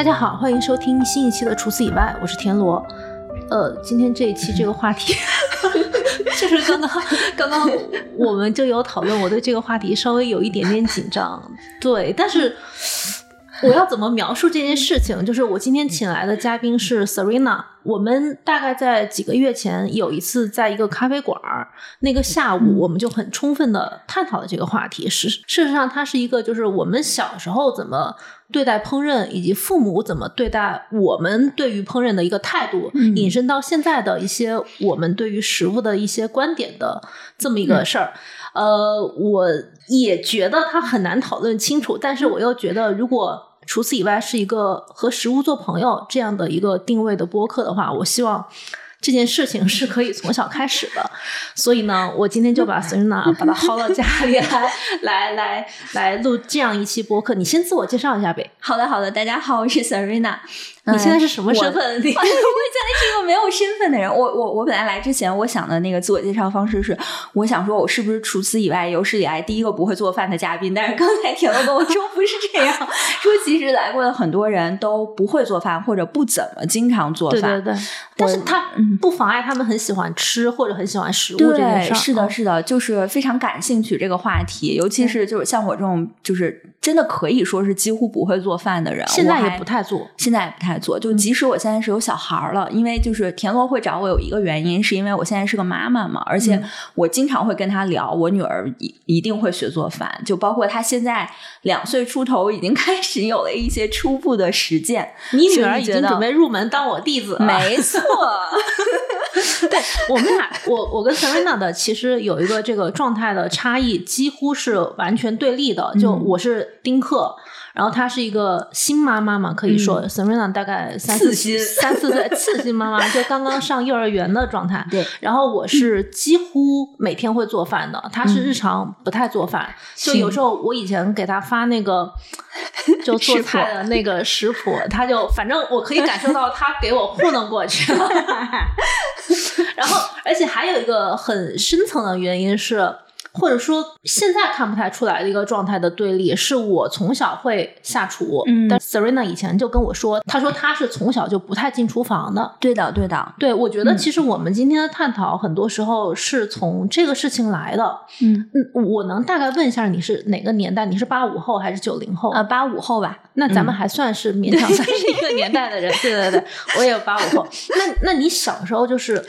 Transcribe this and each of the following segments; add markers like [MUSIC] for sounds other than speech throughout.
大家好，欢迎收听新一期的《除此以外》，我是田螺。呃，今天这一期这个话题，[LAUGHS] 就是刚刚刚刚我们就有讨论，我对这个话题稍微有一点点紧张。对，但是我要怎么描述这件事情？就是我今天请来的嘉宾是 Serena，我们大概在几个月前有一次在一个咖啡馆儿，那个下午我们就很充分的探讨了这个话题。事事实上，它是一个就是我们小时候怎么。对待烹饪以及父母怎么对待我们对于烹饪的一个态度，引申到现在的一些我们对于食物的一些观点的这么一个事儿。呃，我也觉得它很难讨论清楚，但是我又觉得，如果除此以外是一个和食物做朋友这样的一个定位的播客的话，我希望。这件事情是可以从小开始的，所以呢，我今天就把 Serena [LAUGHS] 把她薅到家里来，来来来录这样一期播客。你先自我介绍一下呗。好的，好的，大家好，我是 Serena。你现在是什么身份？[LAUGHS] 我现在是一个没有身份的人。我我我本来来之前，我想的那个自我介绍方式是，我想说我是不是除此以外有史以来第一个不会做饭的嘉宾？但是刚才铁乐跟我说不是这样，说其实来过的很多人都不会做饭，或者不怎么经常做饭。对对对。但是他不妨碍他们很喜欢吃或者很喜欢食物这件事。是的，是的，就是非常感兴趣这个话题，尤其是就是像我这种就是真的可以说是几乎不会做饭的人，现在也不太做，现在也不太。做就即使我现在是有小孩儿了，因为就是田螺会找我有一个原因，是因为我现在是个妈妈嘛，而且我经常会跟他聊，我女儿一一定会学做饭，就包括她现在两岁出头，已经开始有了一些初步的实践。你女儿已经准备入门当我弟子了，没错。[LAUGHS] 对我们俩，我我跟 Serena 的其实有一个这个状态的差异，几乎是完全对立的。就我是丁克。然后她是一个新妈妈嘛，可以说 Serena 大概三四三四岁，[LAUGHS] 次新妈妈就刚刚上幼儿园的状态。对，然后我是几乎每天会做饭的，她是日常不太做饭。就有时候我以前给她发那个 [LAUGHS] 就做菜的那个食谱，她就反正我可以感受到她给我糊弄过去了。[LAUGHS] 然后，而且还有一个很深层的原因是。或者说，现在看不太出来的一个状态的对立，是我从小会下厨，但 Serena 以前就跟我说，她说她是从小就不太进厨房的。对的，对的，对，我觉得其实我们今天的探讨，很多时候是从这个事情来的。嗯嗯，我能大概问一下，你是哪个年代？你是八五后还是九零后？呃，八五后吧。那咱们还算是勉强算是一个年代的人。对对对，我也有八五后。那那你小时候就是？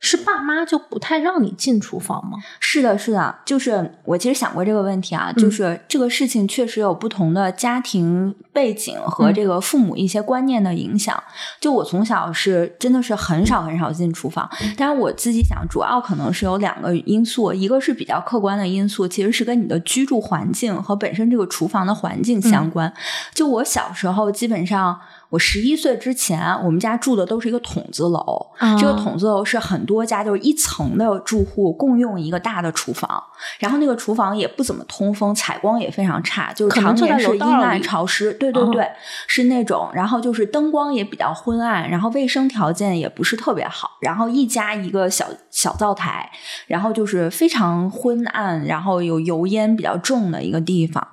是爸妈就不太让你进厨房吗？是的，是的，就是我其实想过这个问题啊，就是这个事情确实有不同的家庭背景和这个父母一些观念的影响。就我从小是真的是很少很少进厨房，但是我自己想，主要可能是有两个因素，一个是比较客观的因素，其实是跟你的居住环境和本身这个厨房的环境相关。就我小时候基本上。我十一岁之前，我们家住的都是一个筒子楼。这个筒子楼是很多家就是一层的住户共用一个大的厨房，然后那个厨房也不怎么通风，采光也非常差，就是常年是阴暗潮湿。对对对，是那种。然后就是灯光也比较昏暗，然后卫生条件也不是特别好。然后一家一个小小灶台，然后就是非常昏暗，然后有油烟比较重的一个地方。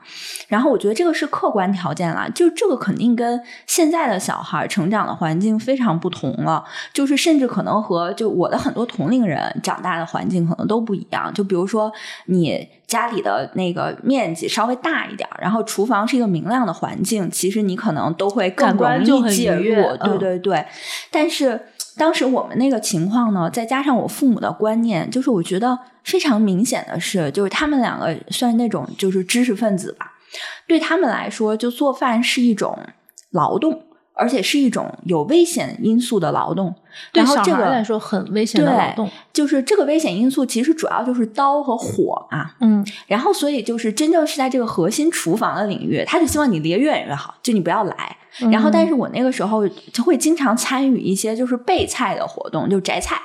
然后我觉得这个是客观条件啦，就这个肯定跟现在。的小孩成长的环境非常不同了，就是甚至可能和就我的很多同龄人长大的环境可能都不一样。就比如说你家里的那个面积稍微大一点，然后厨房是一个明亮的环境，其实你可能都会更容易介入。对对对。但是当时我们那个情况呢，再加上我父母的观念，就是我觉得非常明显的是，就是他们两个算那种就是知识分子吧，对他们来说，就做饭是一种劳动。而且是一种有危险因素的劳动，对小孩来说很危险的劳动。就是这个危险因素，其实主要就是刀和火啊。嗯，然后所以就是真正是在这个核心厨房的领域，他就希望你离越远越好，就你不要来。然后，但是我那个时候就会经常参与一些就是备菜的活动，就摘菜，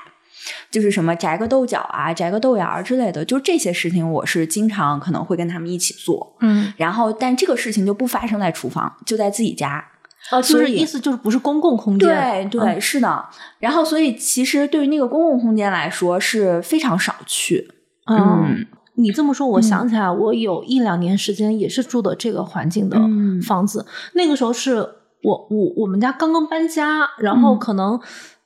就是什么摘个豆角啊、摘个豆芽之类的，就这些事情，我是经常可能会跟他们一起做。嗯，然后但这个事情就不发生在厨房，就在自己家。哦，就是意思就是不是公共空间，对对是的。然后，所以其实对于那个公共空间来说是非常少去。嗯，你这么说，我想起来，我有一两年时间也是住的这个环境的房子。那个时候是我我我们家刚刚搬家，然后可能。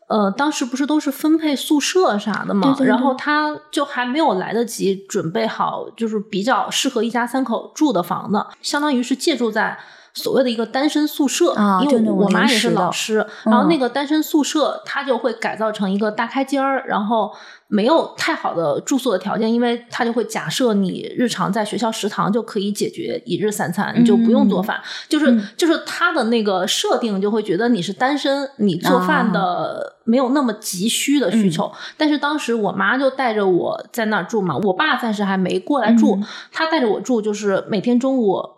呃，当时不是都是分配宿舍啥的嘛，对对对然后他就还没有来得及准备好，就是比较适合一家三口住的房子，相当于是借住在所谓的一个单身宿舍，因为我妈也是老师，然后嗯。那个单身宿舍它就会改造成一个大开间儿，然后没有太好的住宿的条件，因为它就会假设你日常在学校食堂就可以解决一日三餐，你就不用做饭，就是、嗯。就是它的那个设定就会觉得你是单身，你做饭的没有那么急需的需求。但是当时我妈就带着我在那儿住嘛，我爸暂时还没过来住，嗯。他带着我住，就是每天中午。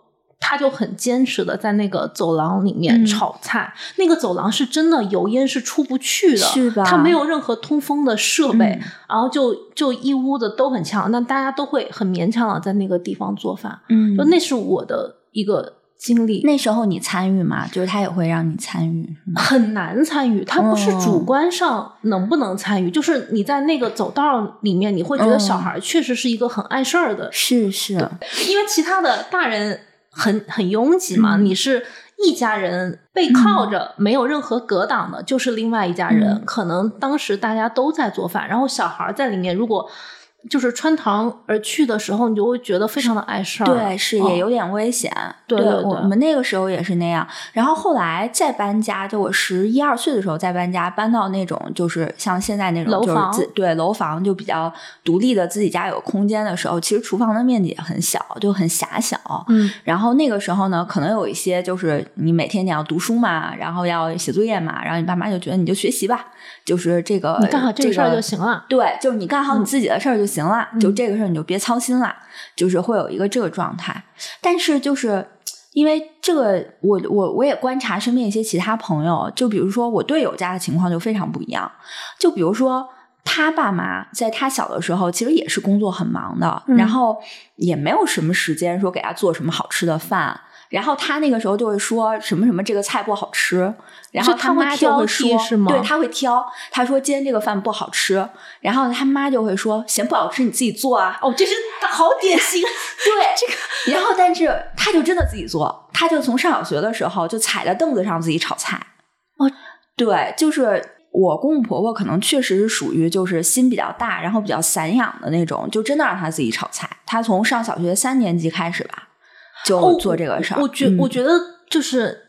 他就很坚持的在那个走廊里面嗯。炒菜，那个走廊是真的油烟是出不去的，是吧？它没有任何通风的设备，嗯。然后就就一屋子都很呛，那大家都会很勉强的在那个地方做饭，嗯。就那是我的一个经历。那时候你参与吗？就是他也会让你参与，很难参与，他不是哦主观上能不能参与，就是你在那个走道里面，你会觉得嗯。小孩确实是一个很碍事儿的是是，因为其他的大人很很拥挤嘛，嗯你是一家人背靠着，没有任何隔挡的，就是另外一家人。嗯可能当时大家都在做饭，然后小孩在里面，如果就是穿堂而去的时候，你就会觉得非常的碍事儿。对，是哦也有点危险。对对对我们那个时候也是那样。然后后来再搬家，就我十一二岁的时候再搬家，搬到那种就是像现在那种就是楼房自对楼房就比较独立的，自己家有空间的时候，其实厨房的面积也很小，就很狭小。嗯，然后那个时候呢，可能有一些就是你每天你要读书嘛，然后要写作业嘛，然后你爸妈就觉得你就学习吧，就是这个你干好这这个事儿就行了。对，就是你干好你自己的事儿就行了，嗯就这个事儿你就别操心了，就是会有一个这个状态。但是就是因为这个，我我我也观察身边一些其他朋友，就比如说我队友家的情况就非常不一样，就比如说。他爸妈在他小的时候，其实也是工作很忙的，嗯然后也没有什么时间说给他做什么好吃的饭。然后他那个时候就会说什么什么这个菜不好吃，然后是他会妈就挑会说是吗对，他会挑。他说今天这个饭不好吃，然后他妈就会说嫌不好吃你自己做啊。哦，这是好典型。[LAUGHS] 对，这个。然后但是他就真的自己做，他就从上小学的时候就踩在凳子上自己炒菜。哦，对，就是。我公公婆婆可能确实是属于就是心比较大，然后比较散养的那种，就真的让他自己炒菜。他从上小学三年级开始吧，就哦做这个事儿。我觉、嗯我觉得就是。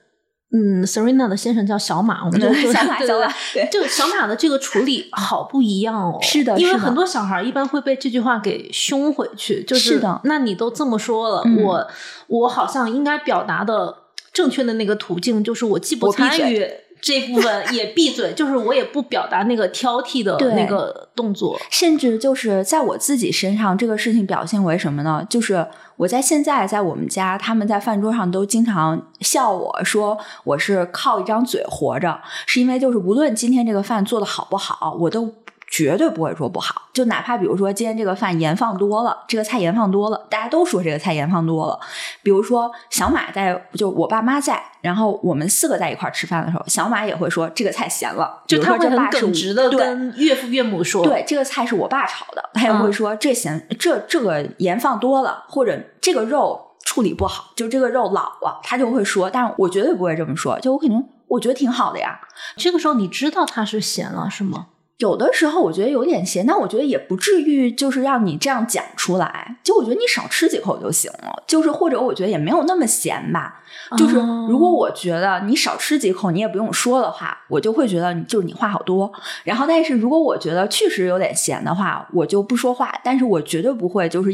嗯，Serena 的先生叫小马，我们就说小马对对小马对这个小马的这个处理好不一样哦。是的因为很多小孩一般会被这句话给凶回去，就是是的那你都这么说了，嗯我我好像应该表达的正确的那个途径就是我既不参与这部分，[LAUGHS] 也闭嘴，就是我也不表达那个挑剔的那个动作。甚至就是在我自己身上，这个事情表现为什么呢？就是我在现在在我们家，他们在饭桌上都经常笑我说我是靠一张嘴活着，是因为就是无论今天这个饭做的好不好，我都。绝对不会说不好，就哪怕比如说今天这个饭盐放多了，这个菜盐放多了，大家都说这个菜盐放多了。比如说小马在，就我爸妈在，然后我们四个在一块儿吃饭的时候，小马也会说这个菜咸了，就他会耿直的跟岳父岳母说，对，这个菜是我爸炒的，他也会嗯说这咸这这个盐放多了，或者这个肉处理不好，就这个肉老了，他就会说，但是我绝对不会这么说，就我肯定我觉得挺好的呀。这个时候你知道它是咸了是吗？有的时候我觉得有点咸，但我觉得也不至于就是让你这样讲出来，就我觉得你少吃几口就行了，就是或者我觉得也没有那么咸吧。就是哦如果我觉得你少吃几口，你也不用说的话，我就会觉得就是你话好多。然后，但是如果我觉得确实有点咸的话，我就不说话。但是我绝对不会就是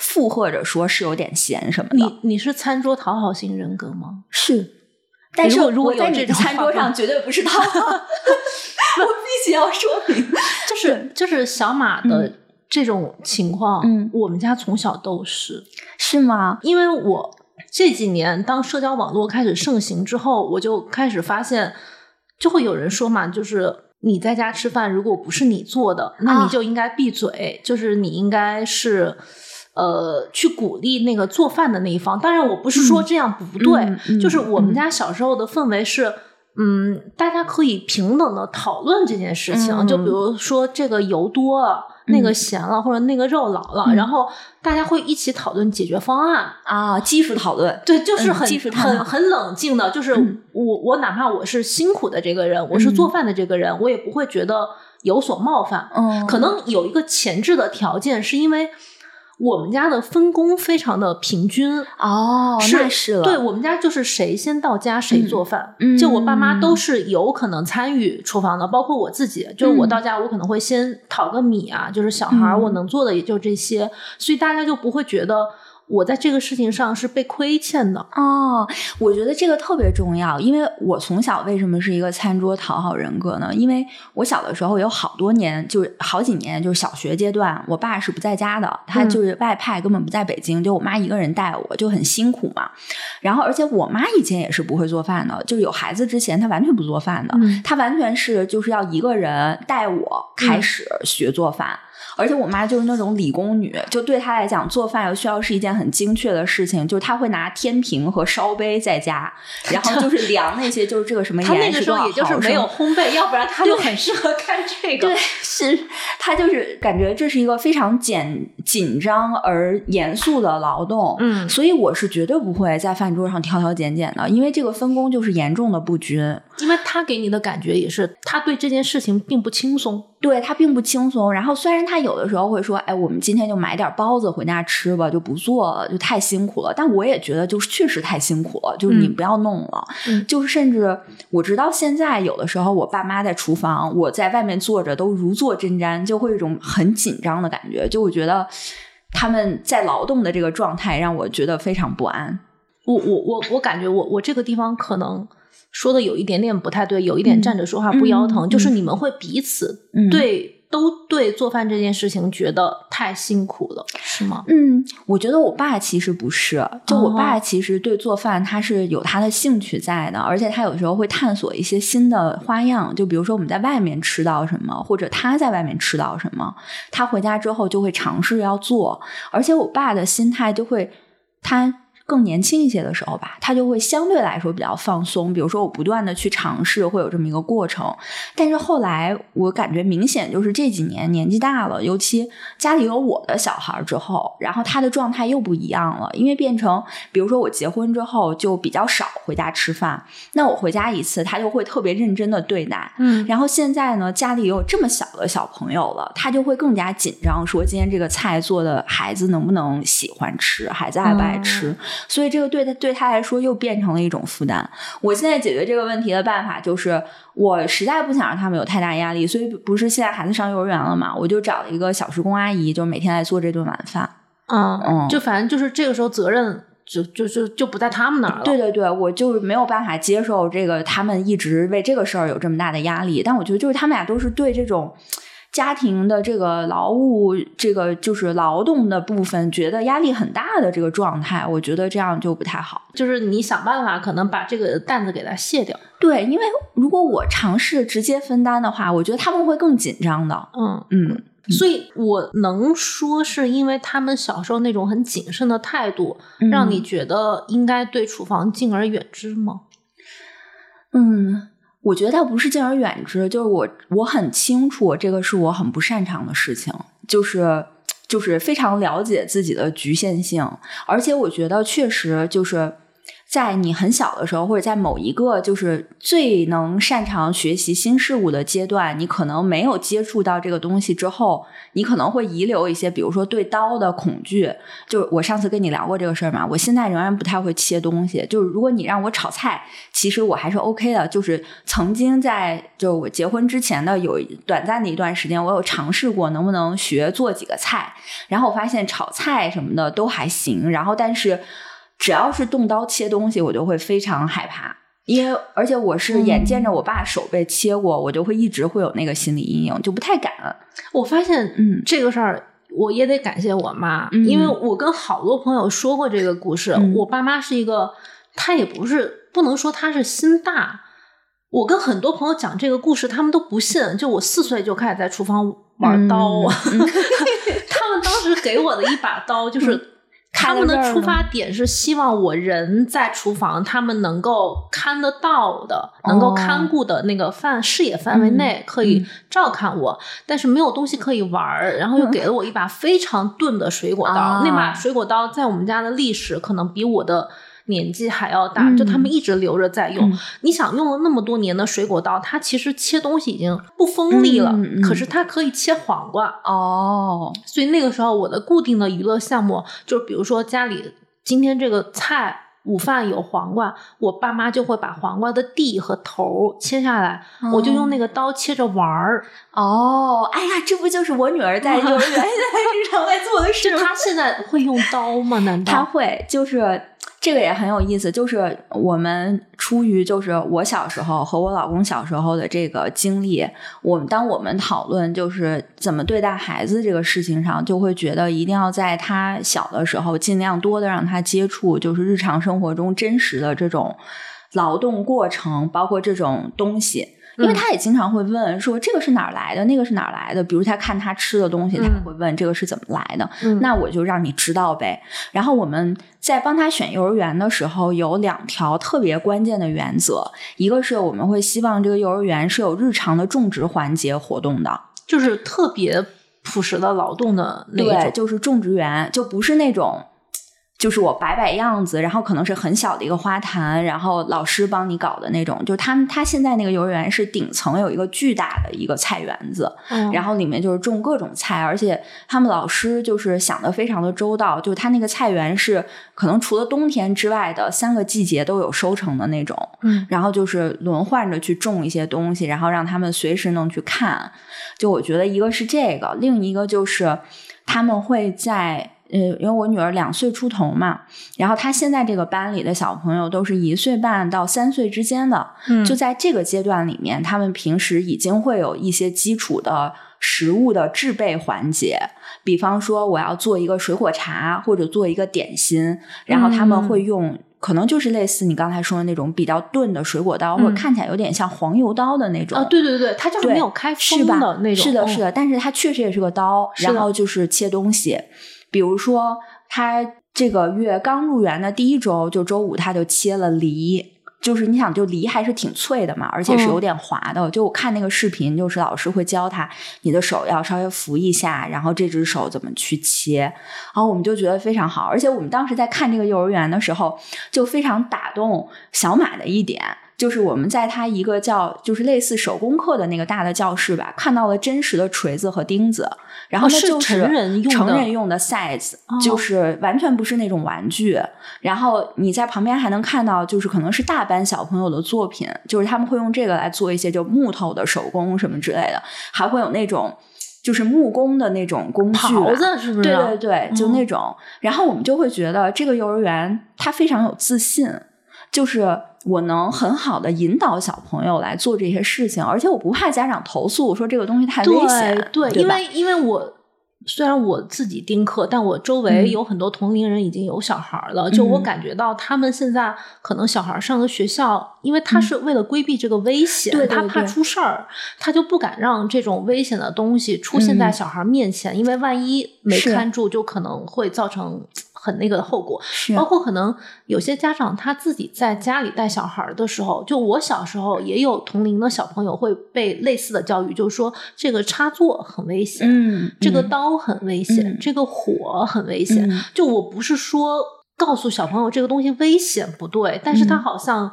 附和着说是有点咸什么的。你你是餐桌讨好型人格吗？是，但是如果如果我在你的餐桌上绝对不是讨好，[LAUGHS] 我必须要说明。[LAUGHS] 就是就是小马的这种情况，嗯我们家从小都是，是吗？因为我这几年当社交网络开始盛行之后，我就开始发现，就会有人说嘛，就是你在家吃饭，如果不是你做的，那啊你就应该闭嘴，就是你应该是。呃，去鼓励那个做饭的那一方。当然，我不是说这样不对，嗯嗯就是我们嗯家小时候的氛围是，嗯，大家可以平等的讨论这件事情。嗯就比如说这个油多了，那个咸了，或者那个肉老了，然后大家会一起讨论解决方案啊，技术讨论，对，就是很很很冷静的，就是我我哪怕我是辛苦的这个人，我是做饭的这个人，我也不会觉得有所冒犯。嗯，可能有一个前置的条件，是因为。我们家的分工非常的平均哦，那是了。对我们家就是谁先到家谁做饭，就我爸妈都是有可能参与厨房的，包括我自己。就是我到家，我可能会先淘个米啊，就是小孩我能做的也就这些，所以大家就不会觉得。我在这个事情上是被亏欠的哦，我觉得这个特别重要，因为我从小为什么是一个餐桌讨好人格呢？因为我小的时候有好多年，就是好几年，就是小学阶段，我爸是不在家的，他就是外派，根本不在北京，就我妈一个人带我，就很辛苦嘛。然后，而且我妈以前也是不会做饭的，就是有孩子之前，她完全不做饭的，她完全是就是要一个人带我开始学做饭。而且我妈就是那种理工女，就对她来讲，做饭又需要是一件很精确的事情，就是她会拿天平和烧杯在家，然后就是量那些，就是这个什么盐是多少毫升。也就是没有烘焙，要不然她就很适合干这个。[LAUGHS] 对，是她就是感觉这是一个非常紧紧张而严肃的劳动。嗯，所以我是绝对不会在饭桌上挑挑拣拣的，因为这个分工就是严重的不均。因为他给你的感觉也是，他对这件事情并不轻松。对他并不轻松，然后虽然他有的时候会说：“哎，我们今天就买点包子回家吃吧，就不做了，就太辛苦了。”但我也觉得，就是确实太辛苦了，就是你不要弄了。就是甚至我直到现在，有的时候我爸妈在厨房，我在外面坐着都如坐针毡，就会有一种很紧张的感觉。就我觉得他们在劳动的这个状态，让我觉得非常不安。我我我我感觉我我这个地方可能。说的有一点点不太对，有一点站着说话不腰疼，就是你们会彼此对都对做饭这件事情觉得太辛苦了，是吗？嗯，我觉得我爸其实不是，就我爸其实对做饭他是有他的兴趣在的，而且他有时候会探索一些新的花样，就比如说我们在外面吃到什么，或者他在外面吃到什么，他回家之后就会尝试要做，而且我爸的心态就会他。更年轻一些的时候吧，他就会相对来说比较放松。比如说，我不断的去尝试，会有这么一个过程。但是后来，我感觉明显就是这几年年纪大了，尤其家里有我的小孩之后，然后他的状态又不一样了。因为变成，比如说我结婚之后就比较少回家吃饭，那我回家一次，他就会特别认真的对待。嗯，然后现在呢，家里有这么小的小朋友了，他就会更加紧张，说今天这个菜做的孩子能不能喜欢吃，孩子爱不爱吃。所以这个对他对他来说又变成了一种负担。我现在解决这个问题的办法就是，我实在不想让他们有太大压力，所以不是现在孩子上幼儿园了嘛，我就找了一个小时工阿姨，就每天来做这顿晚饭。嗯嗯，就反正就是这个时候责任就就就就不在他们那儿了。对对对，我就没有办法接受这个他们一直为这个事儿有这么大的压力。但我觉得就是他们俩都是对这种。家庭的这个劳务，这个就是劳动的部分，觉得压力很大的这个状态，我觉得这样就不太好。就是你想办法，可能把这个担子给它卸掉。对，因为如果我尝试直接分担的话，我觉得他们会更紧张的。嗯嗯，所以我能说是因为他们小时候那种很谨慎的态度，让你觉得应该对厨房敬而远之吗？嗯。我觉得他不是敬而远之，就是我我很清楚，这个是我很不擅长的事情，就是就是非常了解自己的局限性，而且我觉得确实就是。在你很小的时候，或者在某一个就是最能擅长学习新事物的阶段，你可能没有接触到这个东西之后，你可能会遗留一些，比如说对刀的恐惧。就我上次跟你聊过这个事儿嘛，我现在仍然不太会切东西。就是如果你让我炒菜，其实我还是 OK 的。就是曾经在就是我结婚之前的有短暂的一段时间，我有尝试过能不能学做几个菜，然后我发现炒菜什么的都还行。然后但是。只要是动刀切东西，我就会非常害怕，因为而且我是眼见着我爸手被切过，我就会一直会有那个心理阴影，就不太敢。我发现，嗯，这个事儿我也得感谢我妈，因为我跟好多朋友说过这个故事。我爸妈是一个，他也不是不能说他是心大。我跟很多朋友讲这个故事，他们都不信。就我四岁就开始在厨房玩刀，[LAUGHS] 他们当时给我的一把刀就是。他们的出发点是希望我人在厨房，他们能够看得到的、能够看顾的那个范视野范围内可以照看我，但是没有东西可以玩儿，然后又给了我一把非常钝的水果刀。那把水果刀在我们家的历史可能比我的。年纪还要大，就他们一直留着在用。你想用了那么多年的水果刀，它其实切东西已经不锋利了，可是它可以切黄瓜哦。所以那个时候我的固定的娱乐项目就是，比如说家里今天这个菜午饭有黄瓜，我爸妈就会把黄瓜的蒂和头切下来，我就用那个刀切着玩儿。哦，哎呀，这不就是我女儿在幼儿园在日常在做的事吗？她现在会用刀吗？难道她会？就是。这个也很有意思，就是我们出于就是我小时候和我老公小时候的这个经历，我们当我们讨论就是怎么对待孩子这个事情上，就会觉得一定要在他小的时候尽量多的让他接触，就是日常生活中真实的这种劳动过程，包括这种东西。因为他也经常会问说这个是哪儿来的，那个是哪儿来的。比如他看他吃的东西，他会问这个是怎么来的。那我就让你知道呗。然后我们在帮他选幼儿园的时候，有两条特别关键的原则。一个是我们会希望这个幼儿园是有日常的种植环节活动的，就是特别朴实的劳动的那种，就是种植园，就不是那种。就是我摆摆样子，然后可能是很小的一个花坛，然后老师帮你搞的那种。就是他们他现在那个幼儿园是顶层有一个巨大的一个菜园子，然后里面就是种各种菜，而且他们老师就是想的非常的周到，就是他那个菜园是可能除了冬天之外的三个季节都有收成的那种。嗯，然后就是轮换着去种一些东西，然后让他们随时能去看。就我觉得一个是这个，另一个就是他们会在。呃，因为我女儿两岁出头嘛，然后她现在这个班里的小朋友都是一岁半到三岁之间的，嗯，就在这个阶段里面，他们平时已经会有一些基础的食物的制备环节，比方说我要做一个水果茶或者做一个点心，然后他们会用可能就是类似你刚才说的那种比较钝的水果刀，或者看起来有点像黄油刀的那种啊，对对对，它就是没有开封的那种，是的，是的，但是它确实也是个刀，然后就是切东西。比如说，他这个月刚入园的第一周，就周五他就切了梨，就是你想，就梨还是挺脆的嘛，而且是有点滑的。就我看那个视频，就是老师会教他，你的手要稍微扶一下，然后这只手怎么去切，然后我们就觉得非常好。而且我们当时在看这个幼儿园的时候，就非常打动小马的一点。就是我们在他一个叫就是类似手工课的那个大的教室吧，看到了真实的锤子和钉子，然后那就是成人用成人用的 size，就是完全不是那种玩具。然后你在旁边还能看到，就是可能是大班小朋友的作品，就是他们会用这个来做一些就木头的手工什么之类的，还会有那种就是木工的那种工具，袍子是不是？对对对，就那种。然后我们就会觉得这个幼儿园他非常有自信，就是。我能很好的引导小朋友来做这些事情，而且我不怕家长投诉，我说这个东西太危险。对，因为因为我虽然我自己丁克，但我周围有很多同龄人已经有小孩了，就我感觉到他们现在可能小孩上的学校，因为他是为了规避这个危险，他怕出事儿，他就不敢让这种危险的东西出现在小孩面前，因为万一没看住，就可能会造成。很那个的后果，包括可能有些家长他自己在家里带小孩的时候，就我小时候也有同龄的小朋友会被类似的教育，就是说这个插座很危险，嗯，这个刀很危险，这个火很危险。就我不是说告诉小朋友这个东西危险不对，但是他好像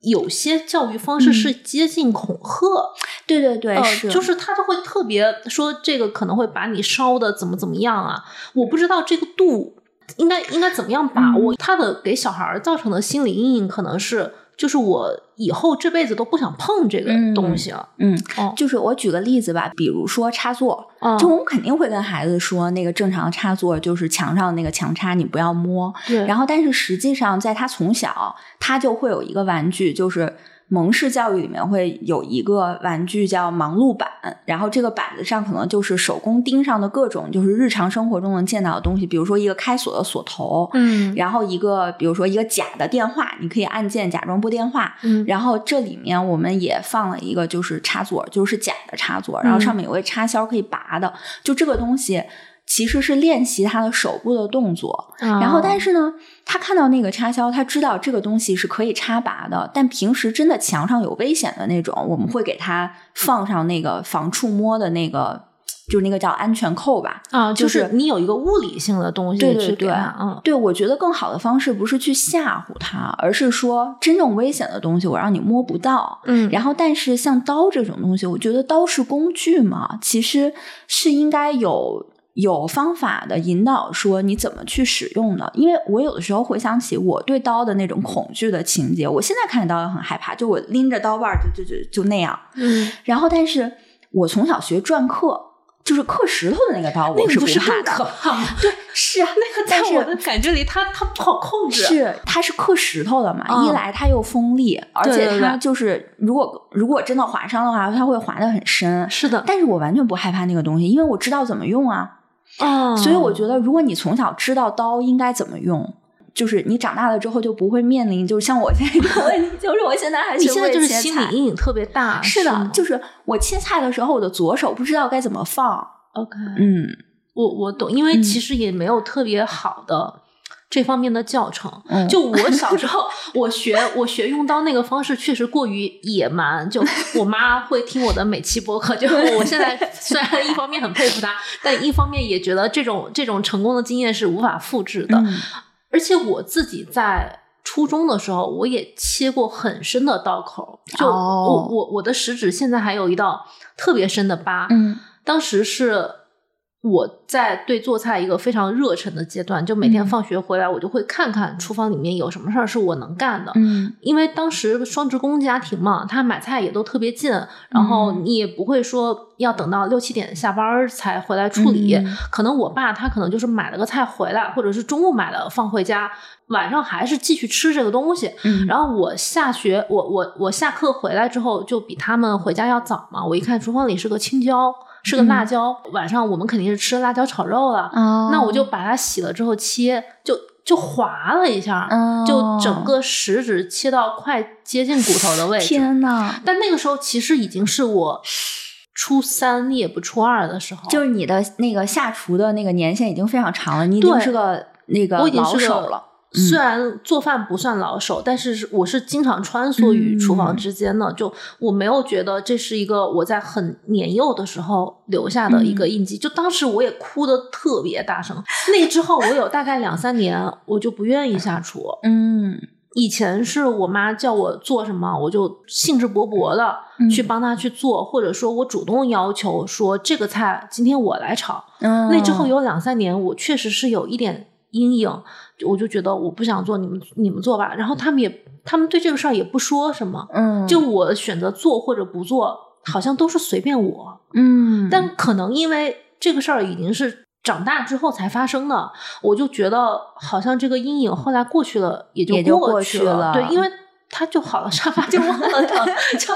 有些教育方式是接近恐吓，对对对，是，就是他就会特别说这个可能会把你烧的怎么怎么样啊，我不知道这个度。应该应该怎么样把握他的给小孩造成的心理阴影？可能是就是我以后这辈子都不想碰这个东西了。嗯，就是我举个例子吧，比如说插座，就我们肯定会跟孩子说，那个正常的插座就是墙上那个墙插，你不要摸。对。然后，但是实际上，在他从小，他就会有一个玩具，就是。蒙氏教育里面会有一个玩具叫忙碌板，然后这个板子上可能就是手工钉上的各种就是日常生活中能见到的东西，比如说一个开锁的锁头，嗯，然后一个比如说一个假的电话，你可以按键假装拨电话，嗯，然后这里面我们也放了一个就是插座，就是假的插座，然后上面有个插销可以拔的，就这个东西。其实是练习他的手部的动作。然然后，但是呢，他看到那个插销，他知道这个东西是可以插拔的，但平时真的墙上有危险的那种，我们会给他放上那个防触摸的那个，就是那个叫安全扣吧。啊，就就是你有一个物理性的东西对对对嗯，对，我觉得更好的方式不是去吓唬他，而是说真正危险的东西我让你摸不到。嗯然后，但是像刀这种东西，我觉得刀是工具嘛，其实是应该有有方法的引导，说你怎么去使用的。因为我有的时候回想起我对刀的那种恐惧的情节，我现在看见刀也很害怕，就我拎着刀把儿就就就就那样。嗯，然后，但是我从小学篆刻，就是刻石头的那个刀，我是那个不是怕的。对，是啊，[LAUGHS] 那个在我的感觉里，它它不好控制。是，它是刻石头的嘛，嗯一来它又锋利，而且它就是如果如果真的划伤的话，它会划得很深。是的，但是我完全不害怕那个东西，因为我知道怎么用啊。哦所以我觉得，如果你从小知道刀应该怎么用，就是你长大了之后就不会面临，就是像我现在这个问题，[LAUGHS] 就是我现在还是你现在就是心理阴影特别大。是的吗，就是我切菜的时候，我的左手不知道该怎么放。OK。嗯我我懂，因为嗯其实也没有特别好的这方面的教程。嗯，[LAUGHS] 就我小时候，我学我学用刀那个方式确实过于野蛮。就我妈会听我的每期播客，就我现在虽然一方面很佩服她，但一方面也觉得这种这种成功的经验是无法复制的。嗯而且我自己在初中的时候，我也切过很深的刀口，就哦我我我的食指现在还有一道特别深的疤。嗯当时是我在对做菜一个非常热忱的阶段，就每天嗯放学回来，我就会看看厨房里面有什么事儿是我能干的。嗯因为当时双职工家庭嘛，他买菜也都特别近，然后嗯你也不会说要等到六七点下班才回来处理。嗯可能我爸他可能就是买了个菜回来，或者是中午买了放回家，晚上还是继续吃这个东西。嗯，然后我下学，我我我下课回来之后，就比他们回家要早嘛。我一看厨房里是个青椒，是个辣椒，晚上我们肯定是吃辣椒炒肉了。哦那我就把它洗了之后切，就就划了一下，哦就整个食指切到快接近骨头的位置。天呐，但那个时候其实已经是我初三也不初二的时候，就是你的那个下厨的那个年限已经非常长了，你已经是个那个老我已经是个手了。嗯虽然做饭不算老手，但是是我是经常穿梭于厨房之间的。就我没有觉得这是一个我在很年幼的时候留下的一个印记。就当时我也哭的特别大声。那之后我有大概两三年，我就不愿意下厨。嗯以前是我妈叫我做什么，我就兴致勃勃的嗯去帮她去做，或者说我主动要求说这个菜今天我来炒。嗯，那之后有两三年，我确实是有一点阴影，我就觉得我不想做，你们你们做吧。然后他们也，他们对这个事儿也不说什么，嗯，就我选择做或者不做，好像都是随便我。嗯，但可能因为这个事儿已经是长大之后才发生的，我就觉得好像这个阴影后来过去了，也就过过去了了。对，因为。它就好了，沙发就忘了疼，[LAUGHS] 就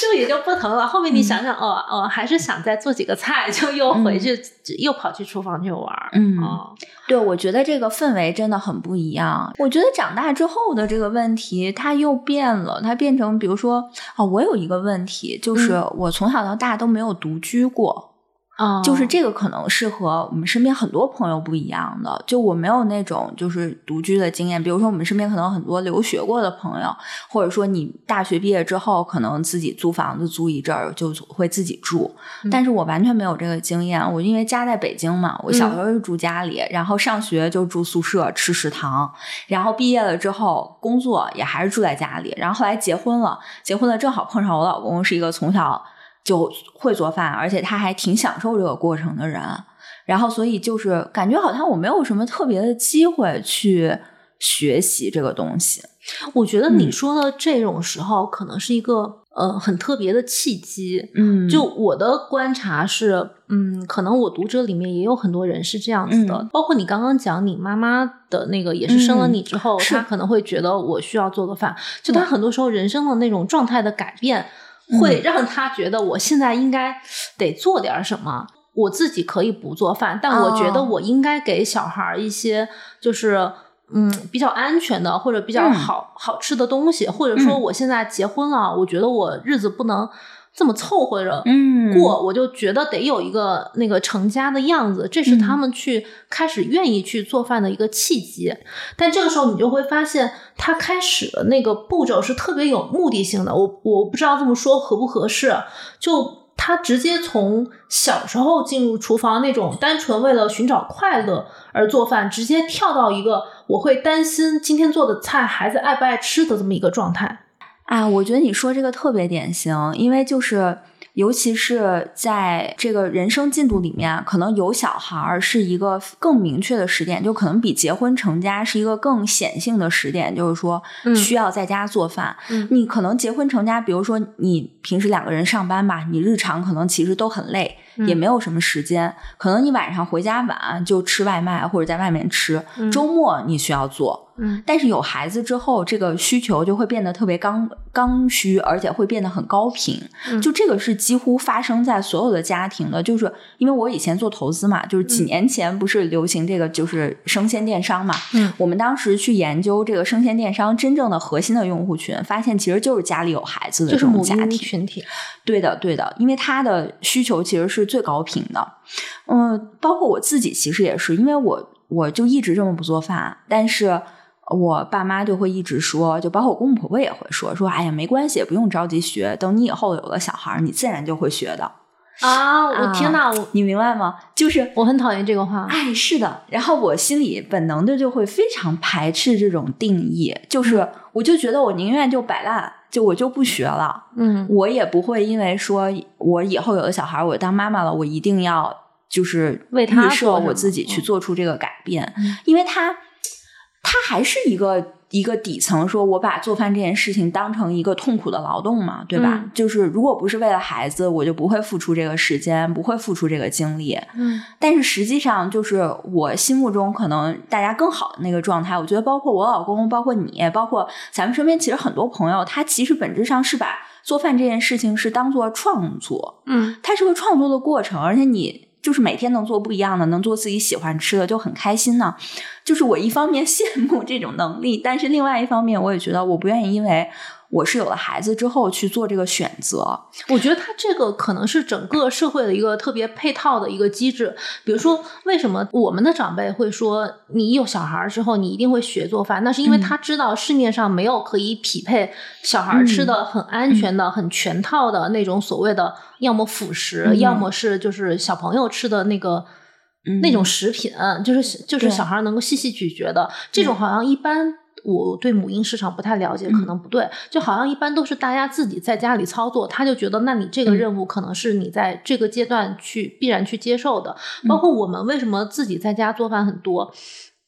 就也就不疼了。后面你想想，哦哦，还是想再做几个菜，就又回去，又跑去厨房去玩儿。嗯哦对，我觉得这个氛围真的很不一样。我觉得长大之后的这个问题，它又变了，它变成比如说，哦，我有一个问题，就是嗯我从小到大都没有独居过。哦，就是这个可能是和我们身边很多朋友不一样的，就我没有那种就是独居的经验。比如说我们身边可能很多留学过的朋友，或者说你大学毕业之后可能自己租房子租一阵儿就会自己住，嗯但是我完全没有这个经验。我因为家在北京嘛，我小时候就住家里，然后上学就住宿舍吃食堂，然后毕业了之后工作也还是住在家里，然后后来结婚了，结婚了正好碰上我老公是一个从小。就会做饭，而且他还挺享受这个过程的人。然后，所以就是感觉好像我没有什么特别的机会去学习这个东西。我觉得你嗯说的这种时候，可能是一个呃很特别的契机。嗯就我的观察是，嗯，可能我读者里面也有很多人是这样子的，嗯包括你刚刚讲你妈妈的那个，也是生了嗯你之后，是她可能会觉得我需要做个饭，就她很多时候人生的那种状态的改变，嗯会让他觉得我现在应该得做点什么。我自己可以不做饭，但我觉得哦。我应该给小孩儿一些就是嗯比较安全的或者比较嗯。好、好吃的东西，或者说嗯。我现在结婚了，我觉得我日子不能这么凑合着嗯过，我就觉得得有一个那个成家的样子，这是他们去开始愿意去做饭的一个契机。但这个时候你就会发现，他开始的那个步骤是特别有目的性的。我我不知道这么说合不合适，就。他直接从小时候进入厨房那种单纯为了寻找快乐而做饭，直接跳到一个我会担心今天做的菜孩子爱不爱吃的这么一个状态。啊，我觉得你说这个特别典型，因为就是。尤其是在这个人生进度里面，可能有小孩儿是一个更明确的时点，就可能比结婚成家是一个更显性的时点，就是说需要在家做饭。嗯你可能结婚成家，比如说你平时两个人上班吧，你日常可能其实都很累，嗯也没有什么时间，可能你晚上回家晚就吃外卖或者在外面吃，嗯周末你需要做。嗯但是有孩子之后，这个需求就会变得特别刚刚需，而且会变得很高频。嗯就这个是几乎发生在所有的家庭的，就是因为我以前做投资嘛，就是几年前不是流行这个就是生鲜电商嘛，嗯我们当时去研究这个生鲜电商真正的核心的用户群，发现其实就是家里有孩子的这种家庭。群体。对的，对的，因为他的需求其实是最高频的。嗯，包括我自己其实也是，因为我我就一直这么不做饭，但是我爸妈就会一直说，就包括我公公婆婆也会说，说哎呀没关系，不用着急学，等你以后有了小孩，你自然就会学的。啊！我天哪，我你明白吗？就是我很讨厌这个话。哎，是的，然后我心里本能的就会非常排斥这种定义，就是我就觉得我宁愿就摆烂，就我就不学了。嗯。我也不会因为说我以后有了小孩，我当妈妈了，我一定要就是为他预设我自己去嗯。做出这个改变，嗯。因为他他还是一个一个底层，说我把做饭这件事情当成一个痛苦的劳动嘛，对吧？嗯就是如果不是为了孩子，我就不会付出这个时间，不会付出这个精力。嗯但是实际上，就是我心目中可能大家更好的那个状态，我觉得包括我老公，包括你，包括咱们身边其实很多朋友，他其实本质上是把做饭这件事情是当做创作，嗯它是个创作的过程，而且你就是每天能做不一样的，能做自己喜欢吃的，就很开心呢。就是我一方面 [LAUGHS] 羡慕这种能力，但是另外一方面，我也觉得我不愿意因为我是有了孩子之后去做这个选择。我觉得它这个可能是整个社会的一个特别配套的一个机制。比如说，为什么我们的长辈会说，你有小孩儿之后，你一定会学做饭？那是因为嗯他知道市面上没有可以匹配小孩儿吃的很安全的、很全套的那种所谓的，要么辅食，嗯要么是就是小朋友吃的那个。嗯那种食品，就是就是小孩儿能够细细咀嚼的，这种好像一般我对母婴市场不太了解，嗯。可能不对，就好像一般都是大家自己在家里操作，他就觉得那你这个嗯。任务可能是你在这个阶段去必然去接受的。嗯。包括我们为什么自己在家做饭很多，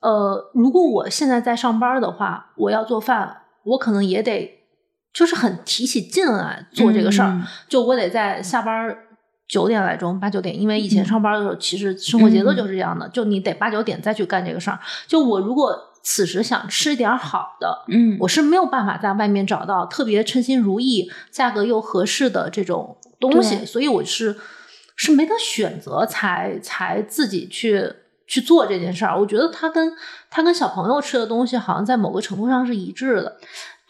呃，如果我现在在上班的话，我要做饭，我可能也得就是很提起劲来做这个事儿，嗯就我得在下班儿九点来钟八九点，因为以前嗯。上班的时候，其实生活节奏就是这样的，就你得八九点再去干这个事儿。就我如果此时想吃一点好的，嗯，我是没有办法在外面找到特别称心如意、价格又合适的这种东西，所以我是是没得选择才才自己去去做这件事儿。我觉得它跟它跟小朋友吃的东西好像在某个程度上是一致的。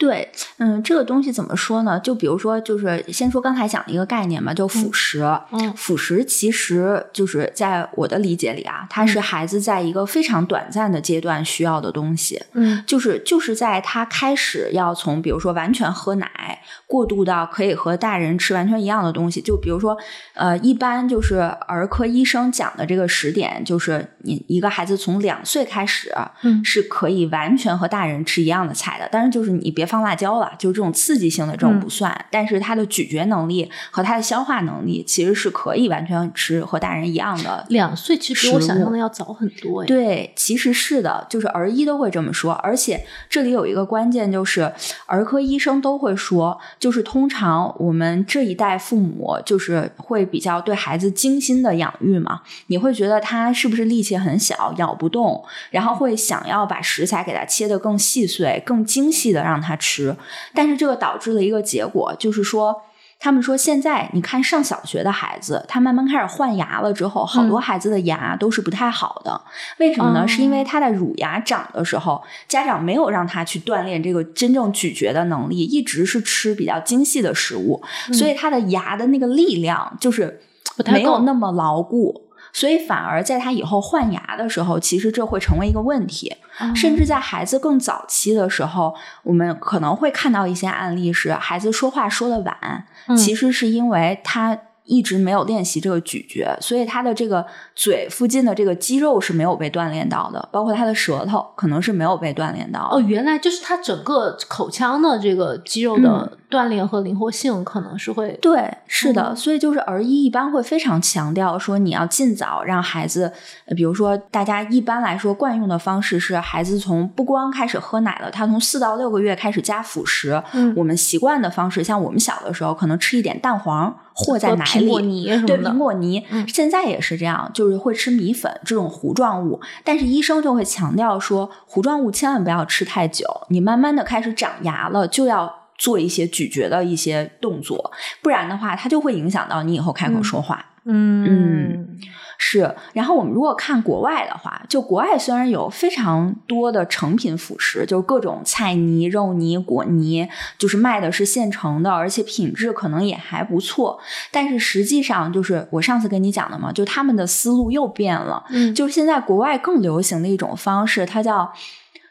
对，嗯，这个东西怎么说呢？就比如说，就是先说刚才讲的一个概念嘛，就辅食。嗯辅食其实就是在我的理解里啊，它是嗯孩子在一个非常短暂的阶段需要的东西。嗯就是就是在他开始要从比如说完全喝奶，过渡到可以和大人吃完全一样的东西，就比如说，呃，一般就是儿科医生讲的这个时点，就是你一个孩子从两岁开始，嗯是可以完全和大人吃一样的菜的，但是就是你别放辣椒了，就这种刺激性的这种嗯不算，但是他的咀嚼能力和他的消化能力其实是可以完全吃和大人一样的两岁其实比我想象的要早很多哎。对，其实是的，就是儿医都会这么说，而且这里有一个关键，就是儿科医生都会说，就是通常我们这一代父母就是会比较对孩子精心的养育嘛，你会觉得他是不是力气很小，咬不动，然后会想要把食材给他切得更细碎、更精细的让他吃，但是这个导致了一个结果，就是说。他们说现在你看上小学的孩子，他慢慢开始换牙了之后，好多孩子的牙都是不太好的。为什么呢？是因为他在乳牙长的时候，家长没有让他去锻炼这个真正咀嚼的能力，一直是吃比较精细的食物，所以他的牙的那个力量就是没有那么牢固。所以反而在他以后换牙的时候，其实这会成为一个问题。甚至在孩子更早期的时候，我们可能会看到一些案例是孩子说话说的晚，其实是因为他。一直没有练习这个咀嚼，所以他的这个嘴附近的这个肌肉是没有被锻炼到的，包括他的舌头可能是没有被锻炼到。哦，原来就是他整个口腔的这个肌肉的锻炼和灵活性可能是会对，是的。所以就是儿医一般会非常强调说，你要尽早让孩子，比如说大家一般来说惯用的方式是，孩子从不光开始喝奶了，他从四到六个月开始加辅食。嗯，我们习惯的方式，像我们小的时候可能吃一点蛋黄。和在奶里，对苹果泥，现在也是这样，就是会吃米粉这种糊状物。但是医生就会强调说，糊状物千万不要吃太久。你慢慢的开始长牙了，就要做一些咀嚼的一些动作，不然的话，它就会影响到你以后开口说话。嗯。是，然后我们如果看国外的话，就国外虽然有非常多的成品辅食，就是各种菜泥、肉泥、果泥，就是卖的是现成的，而且品质可能也还不错。但是实际上，就是我上次跟你讲的嘛，就他们的思路又变了。嗯，就是现在国外更流行的一种方式，它叫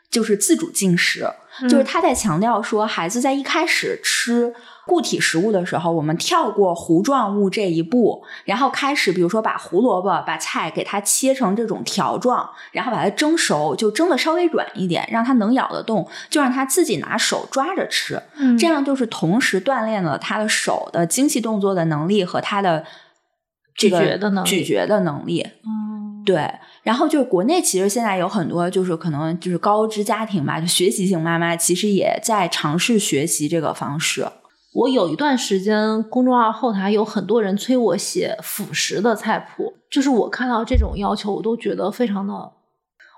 就是自主进食，就是他在强调说，孩子在一开始吃。固体食物的时候，我们跳过糊状物这一步，然后开始，比如说把胡萝卜、把菜给它切成这种条状，然后把它蒸熟，就蒸的稍微软一点，让它能咬得动，就让它自己拿手抓着吃。嗯，这样就是同时锻炼了他的手的精细动作的能力和他的咀嚼的能咀嚼的能力。嗯，对。然后就是国内其实现在有很多就是可能就是高知家庭吧，就学习型妈妈其实也在尝试学习这个方式。我有一段时间，公众号后台有很多人催我写辅食的菜谱，就是我看到这种要求，我都觉得非常的。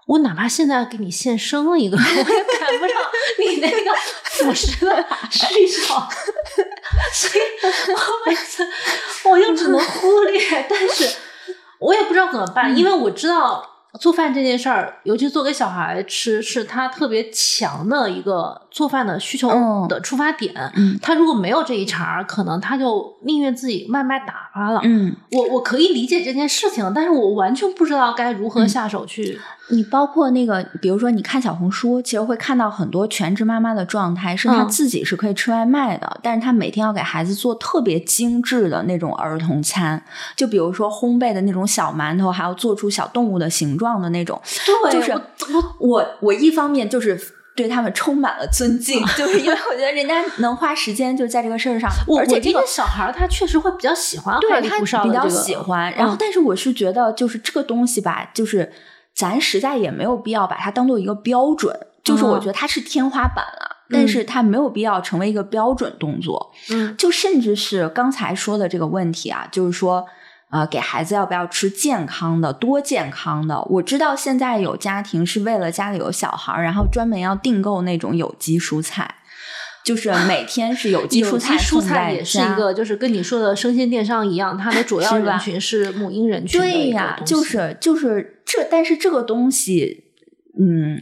我哪怕现在给你现生一个，[LAUGHS] 我也赶不上你那个辅食的需求，[LAUGHS] 所以我每次我就只能忽略，但是我也不知道怎么办，因为我知道。做饭这件事儿，尤其做给小孩吃，是他特别强的一个做饭的需求的出发点。他如果没有这一茬，可能他就宁愿自己外卖打发了。嗯，我我可以理解这件事情，但是我完全不知道该如何下手去。你包括那个，比如说你看小红书，其实会看到很多全职妈妈的状态，是她自己是可以吃外卖的，但是她每天要给孩子做特别精致的那种儿童餐，就比如说烘焙的那种小馒头，还要做出小动物的形状的那种。对，就是我我我一方面就是对他们充满了尊敬，[LAUGHS] 就是因为我觉得人家能花时间就在这个事儿上，而且这个小孩他确实会比较喜欢，对他比较喜欢。然后，但是我是觉得就是这个东西吧，就是。咱实在也没有必要把它当做一个标准，就是我觉得它是天花板了，但是它没有必要成为一个标准动作。嗯，就甚至是刚才说的这个问题啊，就是说，呃，给孩子要不要吃健康的、多健康的？我知道现在有家庭是为了家里有小孩，然后专门要订购那种有机蔬菜。就是每天是有机蔬菜，蔬菜也是一个，就是跟你说的生鲜电商一样，它的主 [LAUGHS] 要人群是母婴人群。对呀，就是就是这，但是这个东西，嗯。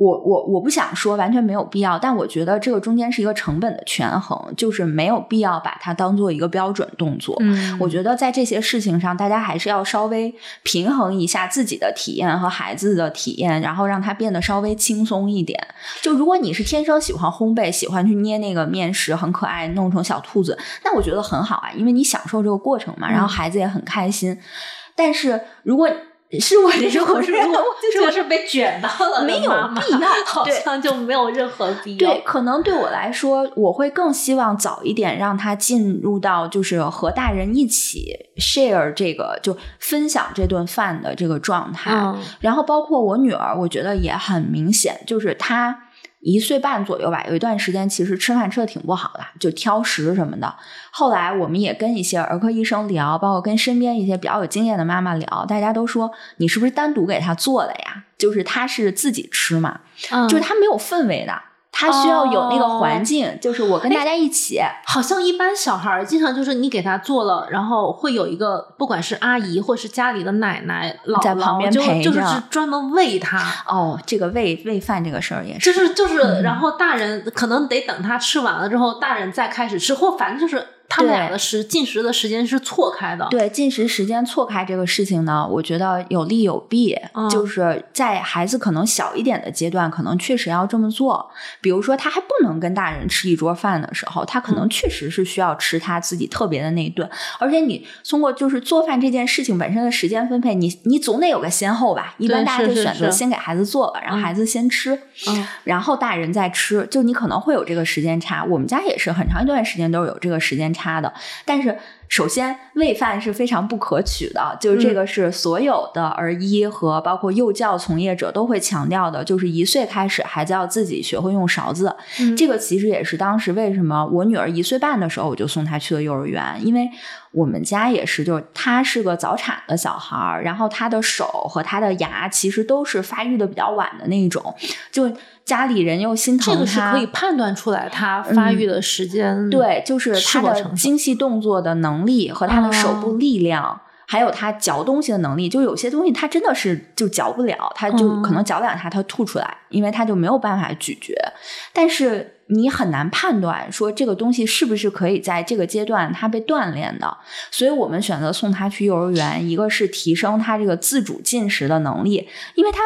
我我我不想说完全没有必要，但我觉得这个中间是一个成本的权衡，就是没有必要把它当做一个标准动作。嗯，我觉得在这些事情上，大家还是要稍微平衡一下自己的体验和孩子的体验，然后让它变得稍微轻松一点。就如果你是天生喜欢烘焙，喜欢去捏那个面食，很可爱，弄成小兔子，那我觉得很好啊，因为你享受这个过程嘛，然后孩子也很开心。但是如果是我这种，如果如果是被卷到了，没有必要，[LAUGHS] 好像就没有任何必要。对，可能对我来说，我会更希望早一点让他进入到就是和大人一起 share 这个，就分享这顿饭的这个状态。然后包括我女儿，我觉得也很明显，就是她。一岁半左右吧，有一段时间其实吃饭吃的挺不好的，就挑食什么的。后来我们也跟一些儿科医生聊，包括跟身边一些比较有经验的妈妈聊，大家都说你是不是单独给他做的呀？就是他是自己吃嘛，就是他没有氛围的。他需要有那个环境，就是我跟大家一起。好像一般小孩儿经常就是你给他做了，然后会有一个不管是阿姨或是家里的奶奶、姥在旁边姥，就陪就是着专门喂他。哦，这个喂喂饭这个事儿也是，就是是就是，然后大人可能得等他吃完了之后，大人再开始吃，或反正就是他们俩的时进食的时间是错开的。对进食时间错开这个事情呢，我觉得有利有弊。嗯就是在孩子可能小一点的阶段，可能确实要这么做。比如说，他还不能跟大人吃一桌饭的时候，他可能嗯确实是需要吃他自己特别的那一顿。而且你通过就是做饭这件事情本身的时间分配，你你总得有个先后吧。一般大家就选择先给孩子做了，然后嗯孩子先吃。嗯然后大人再吃，就你可能会有这个时间差。我们家也是很长一段时间都是有这个时间差的。但是首先喂饭是非常不可取的，就是这个是所有的儿医和包括幼教从业者都会强调的，就是一岁开始孩子要自己学会用勺子。嗯这个其实也是当时为什么我女儿一岁半的时候我就送她去了幼儿园，因为我们家也是，就是她是个早产的小孩儿，然后她的手和她的牙其实都是发育的比较晚的那一种，就家里人又心疼这个是可以判断出来他发育的时间。对，就是他的精细动作的能力和他的手部哦力量。还有他嚼东西的能力，就有些东西他真的是就嚼不了，他就嗯可能嚼两下他吐出来，因为他就没有办法咀嚼。但是你很难判断说这个东西是不是可以在这个阶段他被锻炼的，所以我们选择送他去幼儿园，一个是提升他这个自主进食的能力，因为他